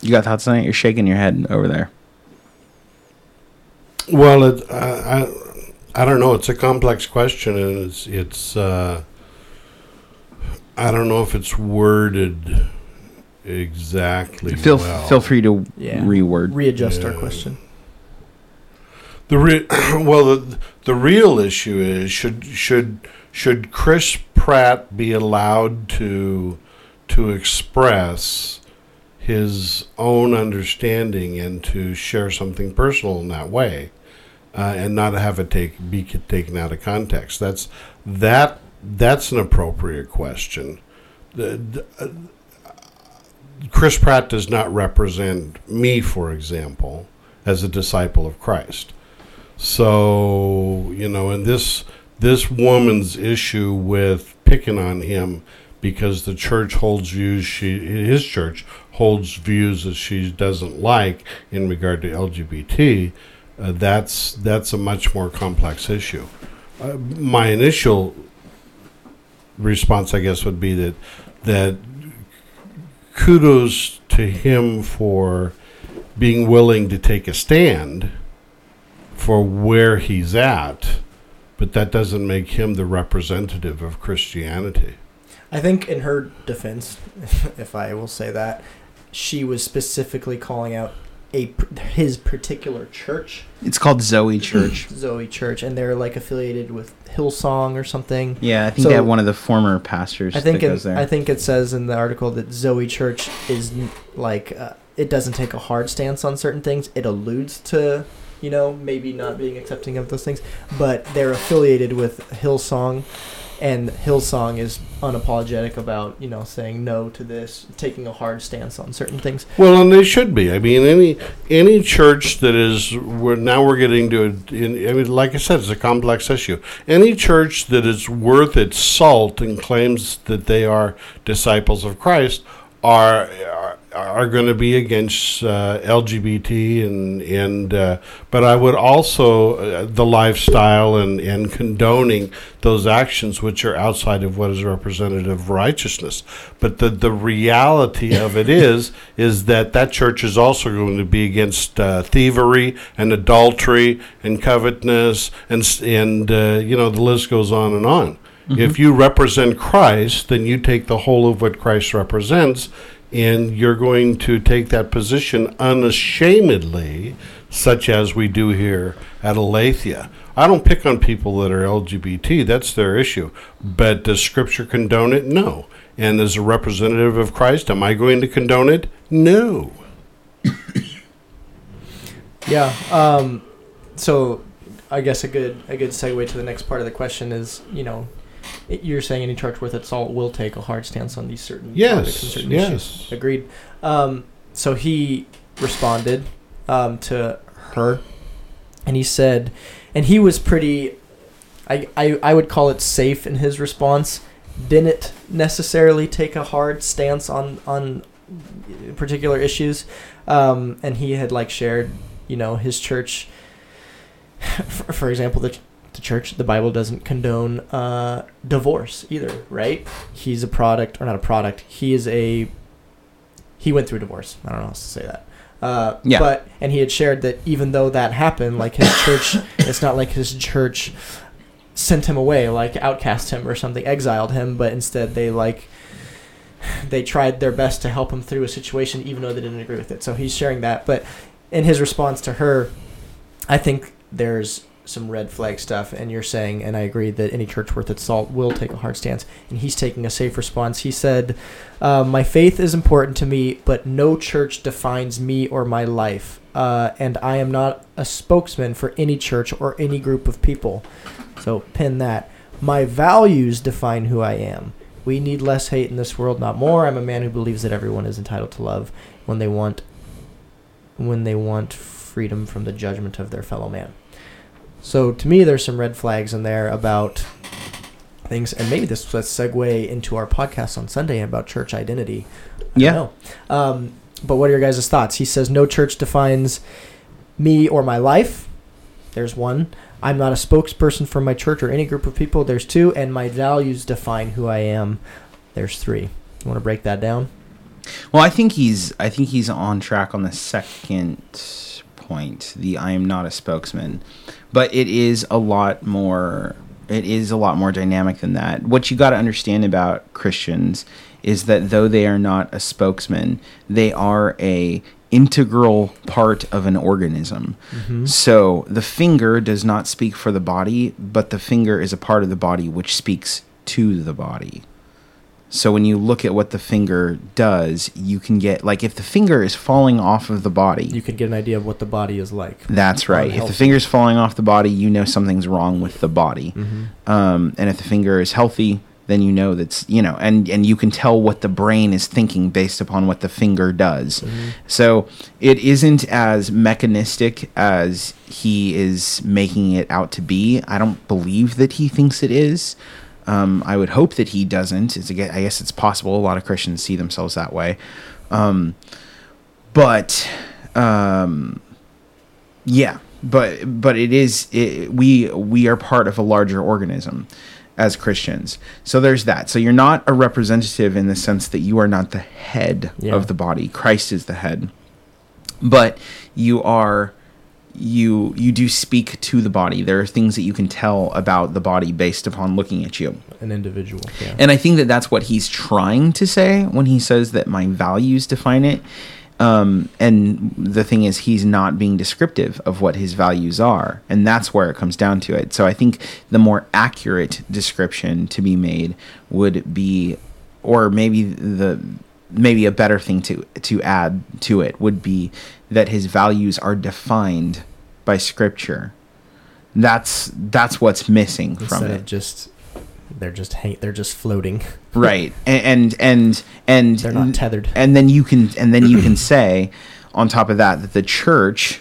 You got thoughts on it? You're shaking your head over there. Well, it, I, I, I don't know. It's a complex question, and it's it's. Uh, I don't know if it's worded exactly. Feel well. feel free to Yeah. reword. Readjust our question. The re- well, the, the real issue is should should should Chris Pratt be allowed to to express his own understanding and to share something personal in that way, uh, and not have it take be taken out of context? That's that that's an appropriate question. The, the, uh, Chris Pratt does not represent me, for example, as a disciple of Christ. So you know, and this this woman's issue with picking on him because the church holds views she his church holds views that she doesn't like in regard to LGBT. Uh, that's that's a much more complex issue. Uh, my initial response, I guess, would be that that kudos to him for being willing to take a stand for where he's at, but that doesn't make him the representative of Christianity. I think in her defense, if I will say that, she was specifically calling out a his particular church, It's called Zoe Church. Zoe Church, and they're like affiliated with Hillsong or something. Yeah, I think So- they have one of the former pastors I think that in, goes there. I think it says in the article that Zoe Church is like uh, it doesn't take a hard stance on certain things. It alludes to you know maybe not being accepting of those things, but they're affiliated with Hillsong, and Hillsong is unapologetic about you know saying no to this, taking a hard stance on certain things. Well, and they should be. I mean, any any church that is we're now we're getting to. In, I mean, like I said, it's a complex issue. Any church that is worth its salt and claims that they are disciples of Christ are are, going to be against uh, LGBT and and. Uh, but I would also uh, the lifestyle and and condoning those actions which are outside of what is representative of righteousness. But the the reality of it is is that that church is also going to be against uh, thievery and adultery and covetousness and and uh, you know the list goes on and on. If you represent Christ, then you take the whole of what Christ represents, and you're going to take that position unashamedly, such as we do here at Aletheia. I don't pick on people that are LGBT, that's their issue. But does Scripture condone it? No. And as a representative of Christ, am I going to condone it? No. Yeah. Um, so I guess a good a good segue to the next part of the question is you know. You're saying any church worth its salt will take a hard stance on these certain Yes, topics and certain yes. issues. Agreed. Um, so he responded um, to her, and he said, and he was pretty. I, I I would call it safe in his response. Didn't necessarily take a hard stance on on particular issues, um, and he had like shared, you know, his church. For, for example, the the church, the Bible doesn't condone uh, divorce either, right? He's a product, or not a product. He is a. He went through divorce. I don't know how else to say that. Uh, Yeah. But and he had shared that even though that happened, like his church, it's not like his church sent him away, like outcast him or something, exiled him, but instead they like they tried their best to help him through a situation, even though they didn't agree with it. So he's sharing that. But in his response to her, I think there's some red flag stuff, and you're saying, and I agree that any church worth its salt will take a hard stance, and he's taking a safe response. He said, uh, "My faith is important to me, but no church defines me or my life, uh, and I am not a spokesman for any church or any group of people." So pin that. My values define who I am. We need less hate in this world, not more. I'm a man who believes that everyone is entitled to love when they want when they want freedom from the judgment of their fellow man. So to me, there's some red flags in there about things, and maybe this let's segue into our podcast on Sunday about church identity. I Yeah. Um, but what are your guys' thoughts? He says no church defines me or my life. There's one. I'm not a spokesperson for my church or any group of people. There's two, and my values define who I am. There's three. You want to break that down? Well, I think he's I think he's on track on the second point, the I am not a spokesman. But it is a lot more it is a lot more dynamic than that. What you got to understand about Christians is that though they are not a spokesman, they are a integral part of an organism. Mm-hmm. So the finger does not speak for the body, but the finger is a part of the body which speaks to the body. So when you look at what the finger does, you can get like if the finger is falling off of the body. You can get an idea of what the body is like. that's right. If the finger is falling off the body, you know something's wrong with the body. Um, and if the finger is healthy, then you know that's you know, and and you can tell what the brain is thinking based upon what the finger does. So it isn't as mechanistic as he is making it out to be. I don't believe that he thinks it is. Um, I would hope that he doesn't. It's, I guess it's possible. A lot of Christians see themselves that way. Um, but um, yeah, but but it is it, we we are part of a larger organism as Christians. So there's that. So you're not a representative in the sense that you are not the head Yeah. of the body. Christ is the head. But you are you you do speak to the body. There are things that you can tell about the body based upon looking at you. An individual. Yeah. And I think that that's what he's trying to say when he says that my values define it. Um, and the thing is, he's not being descriptive of what his values are. And that's where it comes down to it. So I think the more accurate description to be made would be, or maybe the maybe a better thing to to add to it would be that his values are defined by scripture. That's that's what's missing from it just they're just hang, they're just floating. right and and and, and They're not tethered. and then you can and then you can say on top of that that the church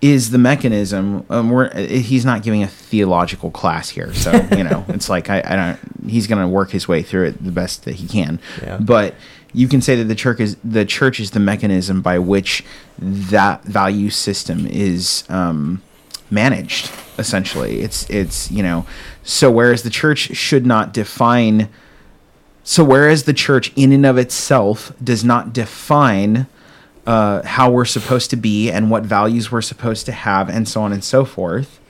is the mechanism um, we're, he's not giving a theological class here so you know it's like I, I don't he's going to work his way through it the best that he can Yeah. but you can say that the church is the church is the mechanism by which that value system is um, managed essentially. It's it's you know so whereas the church should not define so whereas the church in and of itself does not define uh, how we're supposed to be and what values we're supposed to have and so on and so forth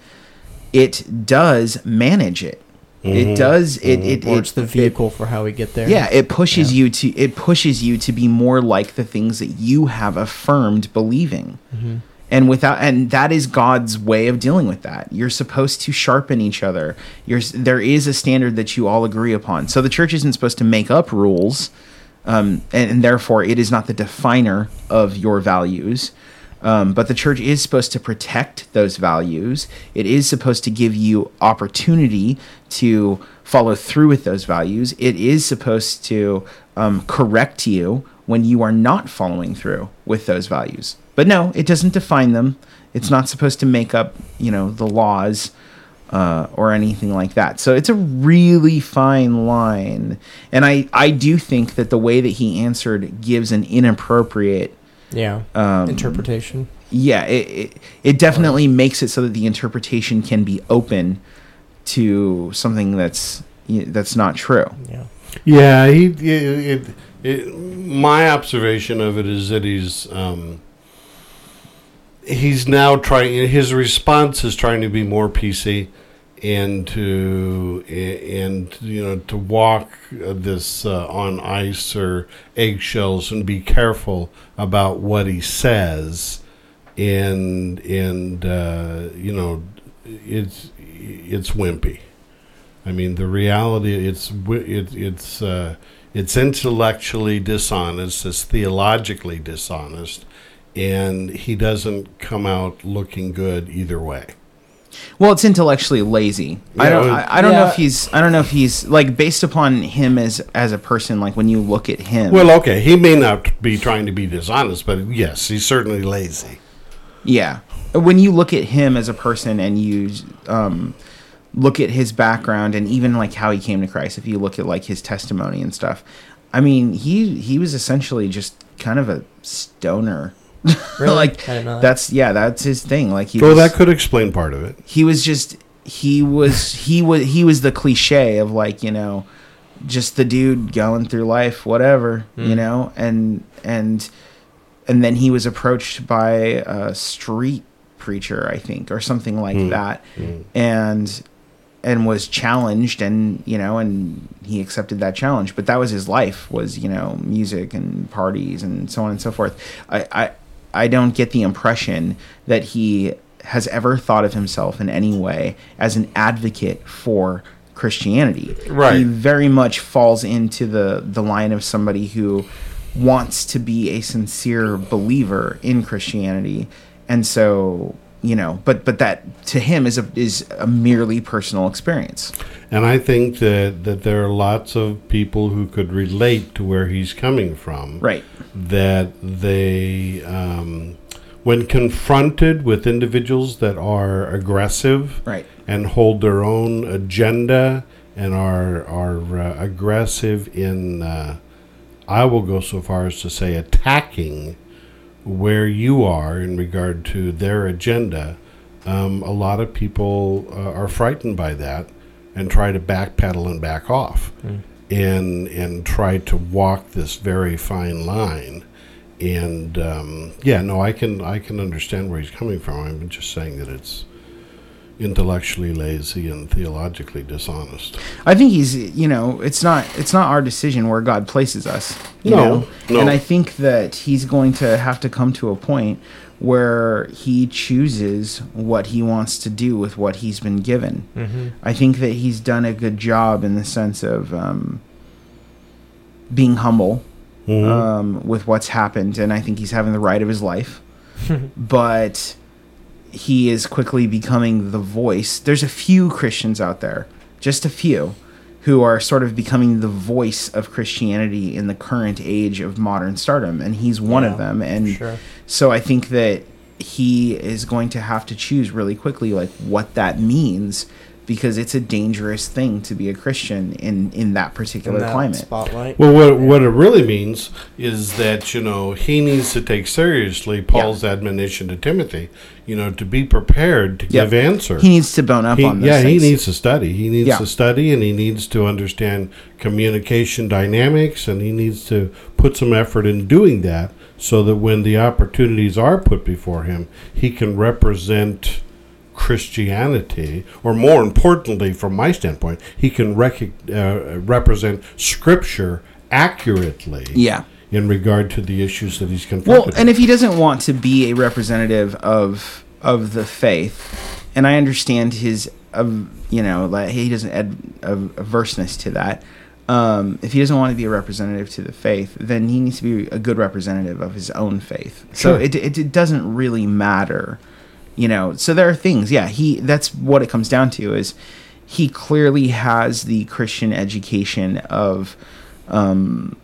it does manage it it does it it, or it it's the it- vehicle for how we get there. yeah, it pushes Yeah. you to it pushes you to be more like the things that you have affirmed believing. Mm-hmm. And without and that is God's way of dealing with that. You're supposed to sharpen each other. You're there is a standard that you all agree upon. So the church isn't supposed to make up rules. Um, and, and therefore it is not the definer of your values. Um, but the church is supposed to protect those values. It is supposed to give you opportunity to follow through with those values. It is supposed to um, correct you when you are not following through with those values. But no, it doesn't define them. It's not supposed to make up, you know, the laws uh, or anything like that. So it's a really fine line. And I, I do think that the way that he answered gives an inappropriate Yeah. Um, Interpretation. yeah it, it, it definitely makes it so that the interpretation can be open to something that's that's not true Yeah. Yeah, he. It, it, it, my observation of it is that he's um, he's now trying. His response is trying to be more PC and to and you know to walk this uh, on ice or eggshells and be careful about what he says and and uh, you know it's it's wimpy. I mean, the reality it's it, it's uh, it's intellectually dishonest. It's theologically dishonest, and he doesn't come out looking good either way. Well, it's intellectually lazy. I don't. I, I don't know if he's. I don't know if he's like based upon him as as a person. Like when you look at him. Well, okay, he may not be trying to be dishonest, but yes, he's certainly lazy. Yeah. When you look at him as a person and you um, look at his background and even like how he came to Christ, if you look at like his testimony and stuff, I mean, he he was essentially just kind of a stoner. Really? like I didn't know that. that's yeah, that's his thing. Like he Well, was, that could explain part of it. he was just he was he was he was the cliche of like you know just the dude going through life whatever you Mm. know and and and then he was approached by a street preacher i think or something like Mm. that Mm. and and was challenged and you know and he accepted that challenge but that was his life was you know music and parties and so on and so forth i i i don't get the impression that he has ever thought of himself in any way as an advocate for christianity Right. he very much falls into the the line of somebody who wants to be a sincere believer in christianity and so you know but but that to him is a is a merely personal experience. And I think that, that there are lots of people who could relate to where he's coming from. right. That they, um, when confronted with individuals that are aggressive right. and hold their own agenda and are are uh, aggressive in, uh, I will go so far as to say, attacking where you are in regard to their agenda. Um, a lot of people uh, are frightened by that and try to backpedal and back off and and try to walk this very fine line. And um, yeah, no, I can I can understand where he's coming from. I'm just saying that it's intellectually lazy and theologically dishonest. i think he's you know it's not it's not our decision where god places us you No, know no. and i think that he's going to have to come to a point where he chooses what he wants to do with what he's been given Mm-hmm. I think that he's done a good job in the sense of um, being humble Mhm. um, with what's happened, and I think he's having the right of his life. but he is quickly becoming the voice. There's a few Christians out there, just a few, who are sort of becoming the voice of Christianity in the current age of modern stardom, and he's one of them. And sure. so I think that he is going to have to choose really quickly, like what that means, because it's a dangerous thing to be a Christian in in that particular In that climate. spotlight. Well, what what it really means is that you know he needs to take seriously Paul's admonition to Timothy. You know, to be prepared to Yep. give answer. He needs to bone up He- on this. yeah, he needs to study. He needs Yeah. to study, and he needs to understand communication dynamics, and he needs to put some effort in doing that, so that when the opportunities are put before him, he can represent Christianity, or more importantly, from my standpoint, he can rec- uh, represent Scripture accurately Yeah. in regard to the issues that he's confronted. Well, and if he doesn't want to be a representative of of the faith, and I understand his, of you know, like he doesn't add averseness to that. Um, if he doesn't want to be a representative to the faith, then he needs to be a good representative of his own faith. So Sure. it, it it doesn't really matter, you know. So there are things, yeah. He that's what it comes down to is he clearly has the Christian education of. Um,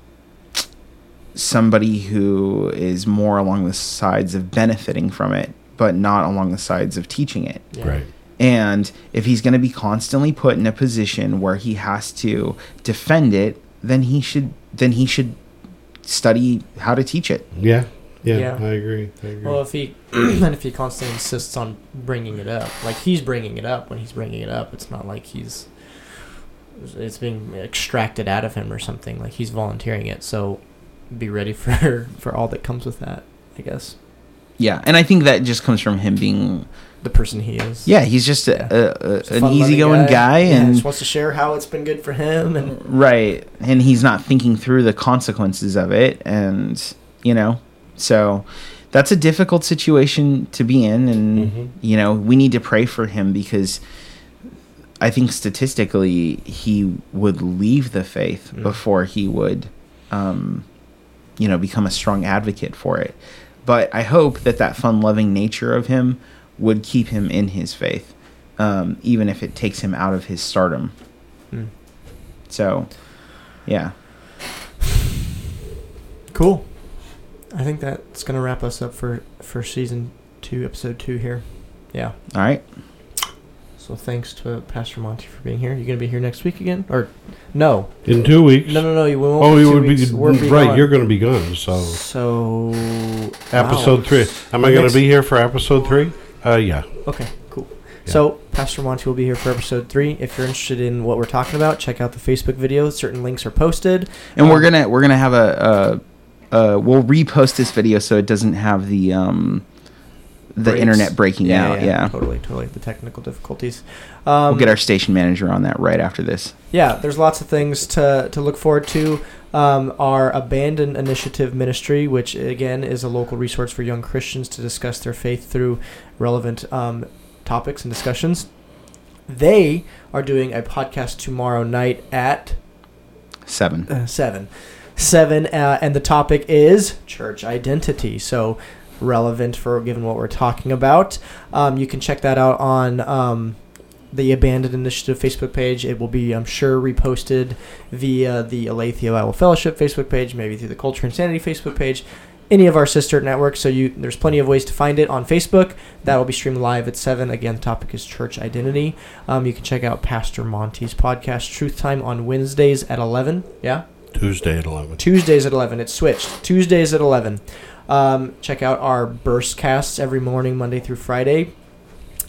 somebody who is more along the sides of benefiting from it, but not along the sides of teaching it. Yeah. right. And if he's going to be constantly put in a position where he has to defend it, then he should then he should study how to teach it. Yeah, yeah, Yeah. I agree. I agree. Well, if he and if he constantly insists on bringing it up, like he's bringing it up when he's bringing it up, it's not like he's it's being extracted out of him or something. Like he's volunteering it, so be ready for for all that comes with that. I guess Yeah, and I think that just comes from him being the person he is. yeah, he's just a, Yeah. a, a, Just a an fun-loving easygoing guy, Yeah, and just wants to share how it's been good for him and right, and he's not thinking through the consequences of it, and you know, so that's a difficult situation to be in and you know we need to pray for him because i think statistically he would leave the faith before he would um, you know become a strong advocate for it. But i hope that that fun loving nature of him would keep him in his faith um, even if it takes him out of his stardom. Mm. so yeah. Cool. I think that's gonna wrap us up for for season two, episode two here. Yeah. all right So thanks to Pastor Monty for being here. You gonna be here next week again, or no? In two weeks. No, no, no. You won't. Oh, you two would be. We're right. gone. You're going to be gone. So So episode wow. three. Am I going to be here for episode three? Uh, yeah. Okay, cool. Yeah. So Pastor Monty will be here for episode three. If you're interested in what we're talking about, check out the Facebook video. Certain links are posted. and we're Um, gonna we're gonna have a, a, a we'll repost this video so it doesn't have the um the breaks. internet breaking out yeah, totally, totally. The technical difficulties. Um, we'll get our station manager on that right after this yeah, there's lots of things to, to look forward to. Um, our Abandon Initiative Ministry, which again is a local resource for young Christians to discuss their faith through relevant um, topics and discussions. They are doing a podcast tomorrow night at seven uh, seven, seven, uh, and the topic is church identity. So relevant for given what we're talking about. Um, you can check that out on um, the Abandoned Initiative Facebook page. It will be, I'm sure, reposted via the Aletheia Bible Fellowship Facebook page, maybe through the Culture Insanity Facebook page. Any of our sister networks, so you there's plenty of ways to find it on Facebook. That will be streamed live at seven. Again, the topic is church identity. Um, you can check out Pastor Monty's podcast, Truth Time, on Wednesdays at eleven. Yeah, Tuesday at 11. Tuesdays at 11. It's switched. Tuesdays at 11. Um, check out our burst casts every morning, Monday through Friday,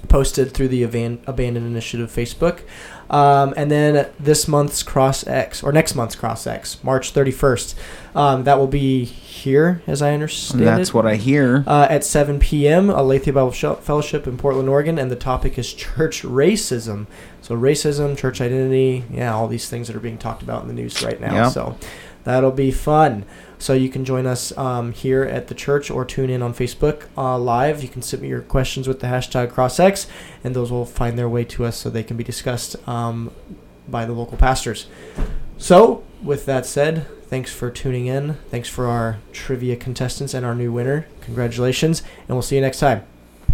posted through the Aban- Abandoned Initiative Facebook. Um, and then this month's Cross X, or next month's Cross X, March 31st. Um, that will be here, as I understand that's it what i hear uh, at 7 p.m. Aletheia Bible Sh- Fellowship in Portland, Oregon, and the topic is church racism. So racism, church identity, yeah, all these things that are being talked about in the news right now. Yeah. So that'll be fun. So you can join us um, here at the church or tune in on Facebook uh, live. You can submit your questions with the hashtag CrossX, and those will find their way to us so they can be discussed um, by the local pastors. So, with that said, thanks for tuning in. Thanks for our trivia contestants and our new winner. Congratulations, and we'll see you next time.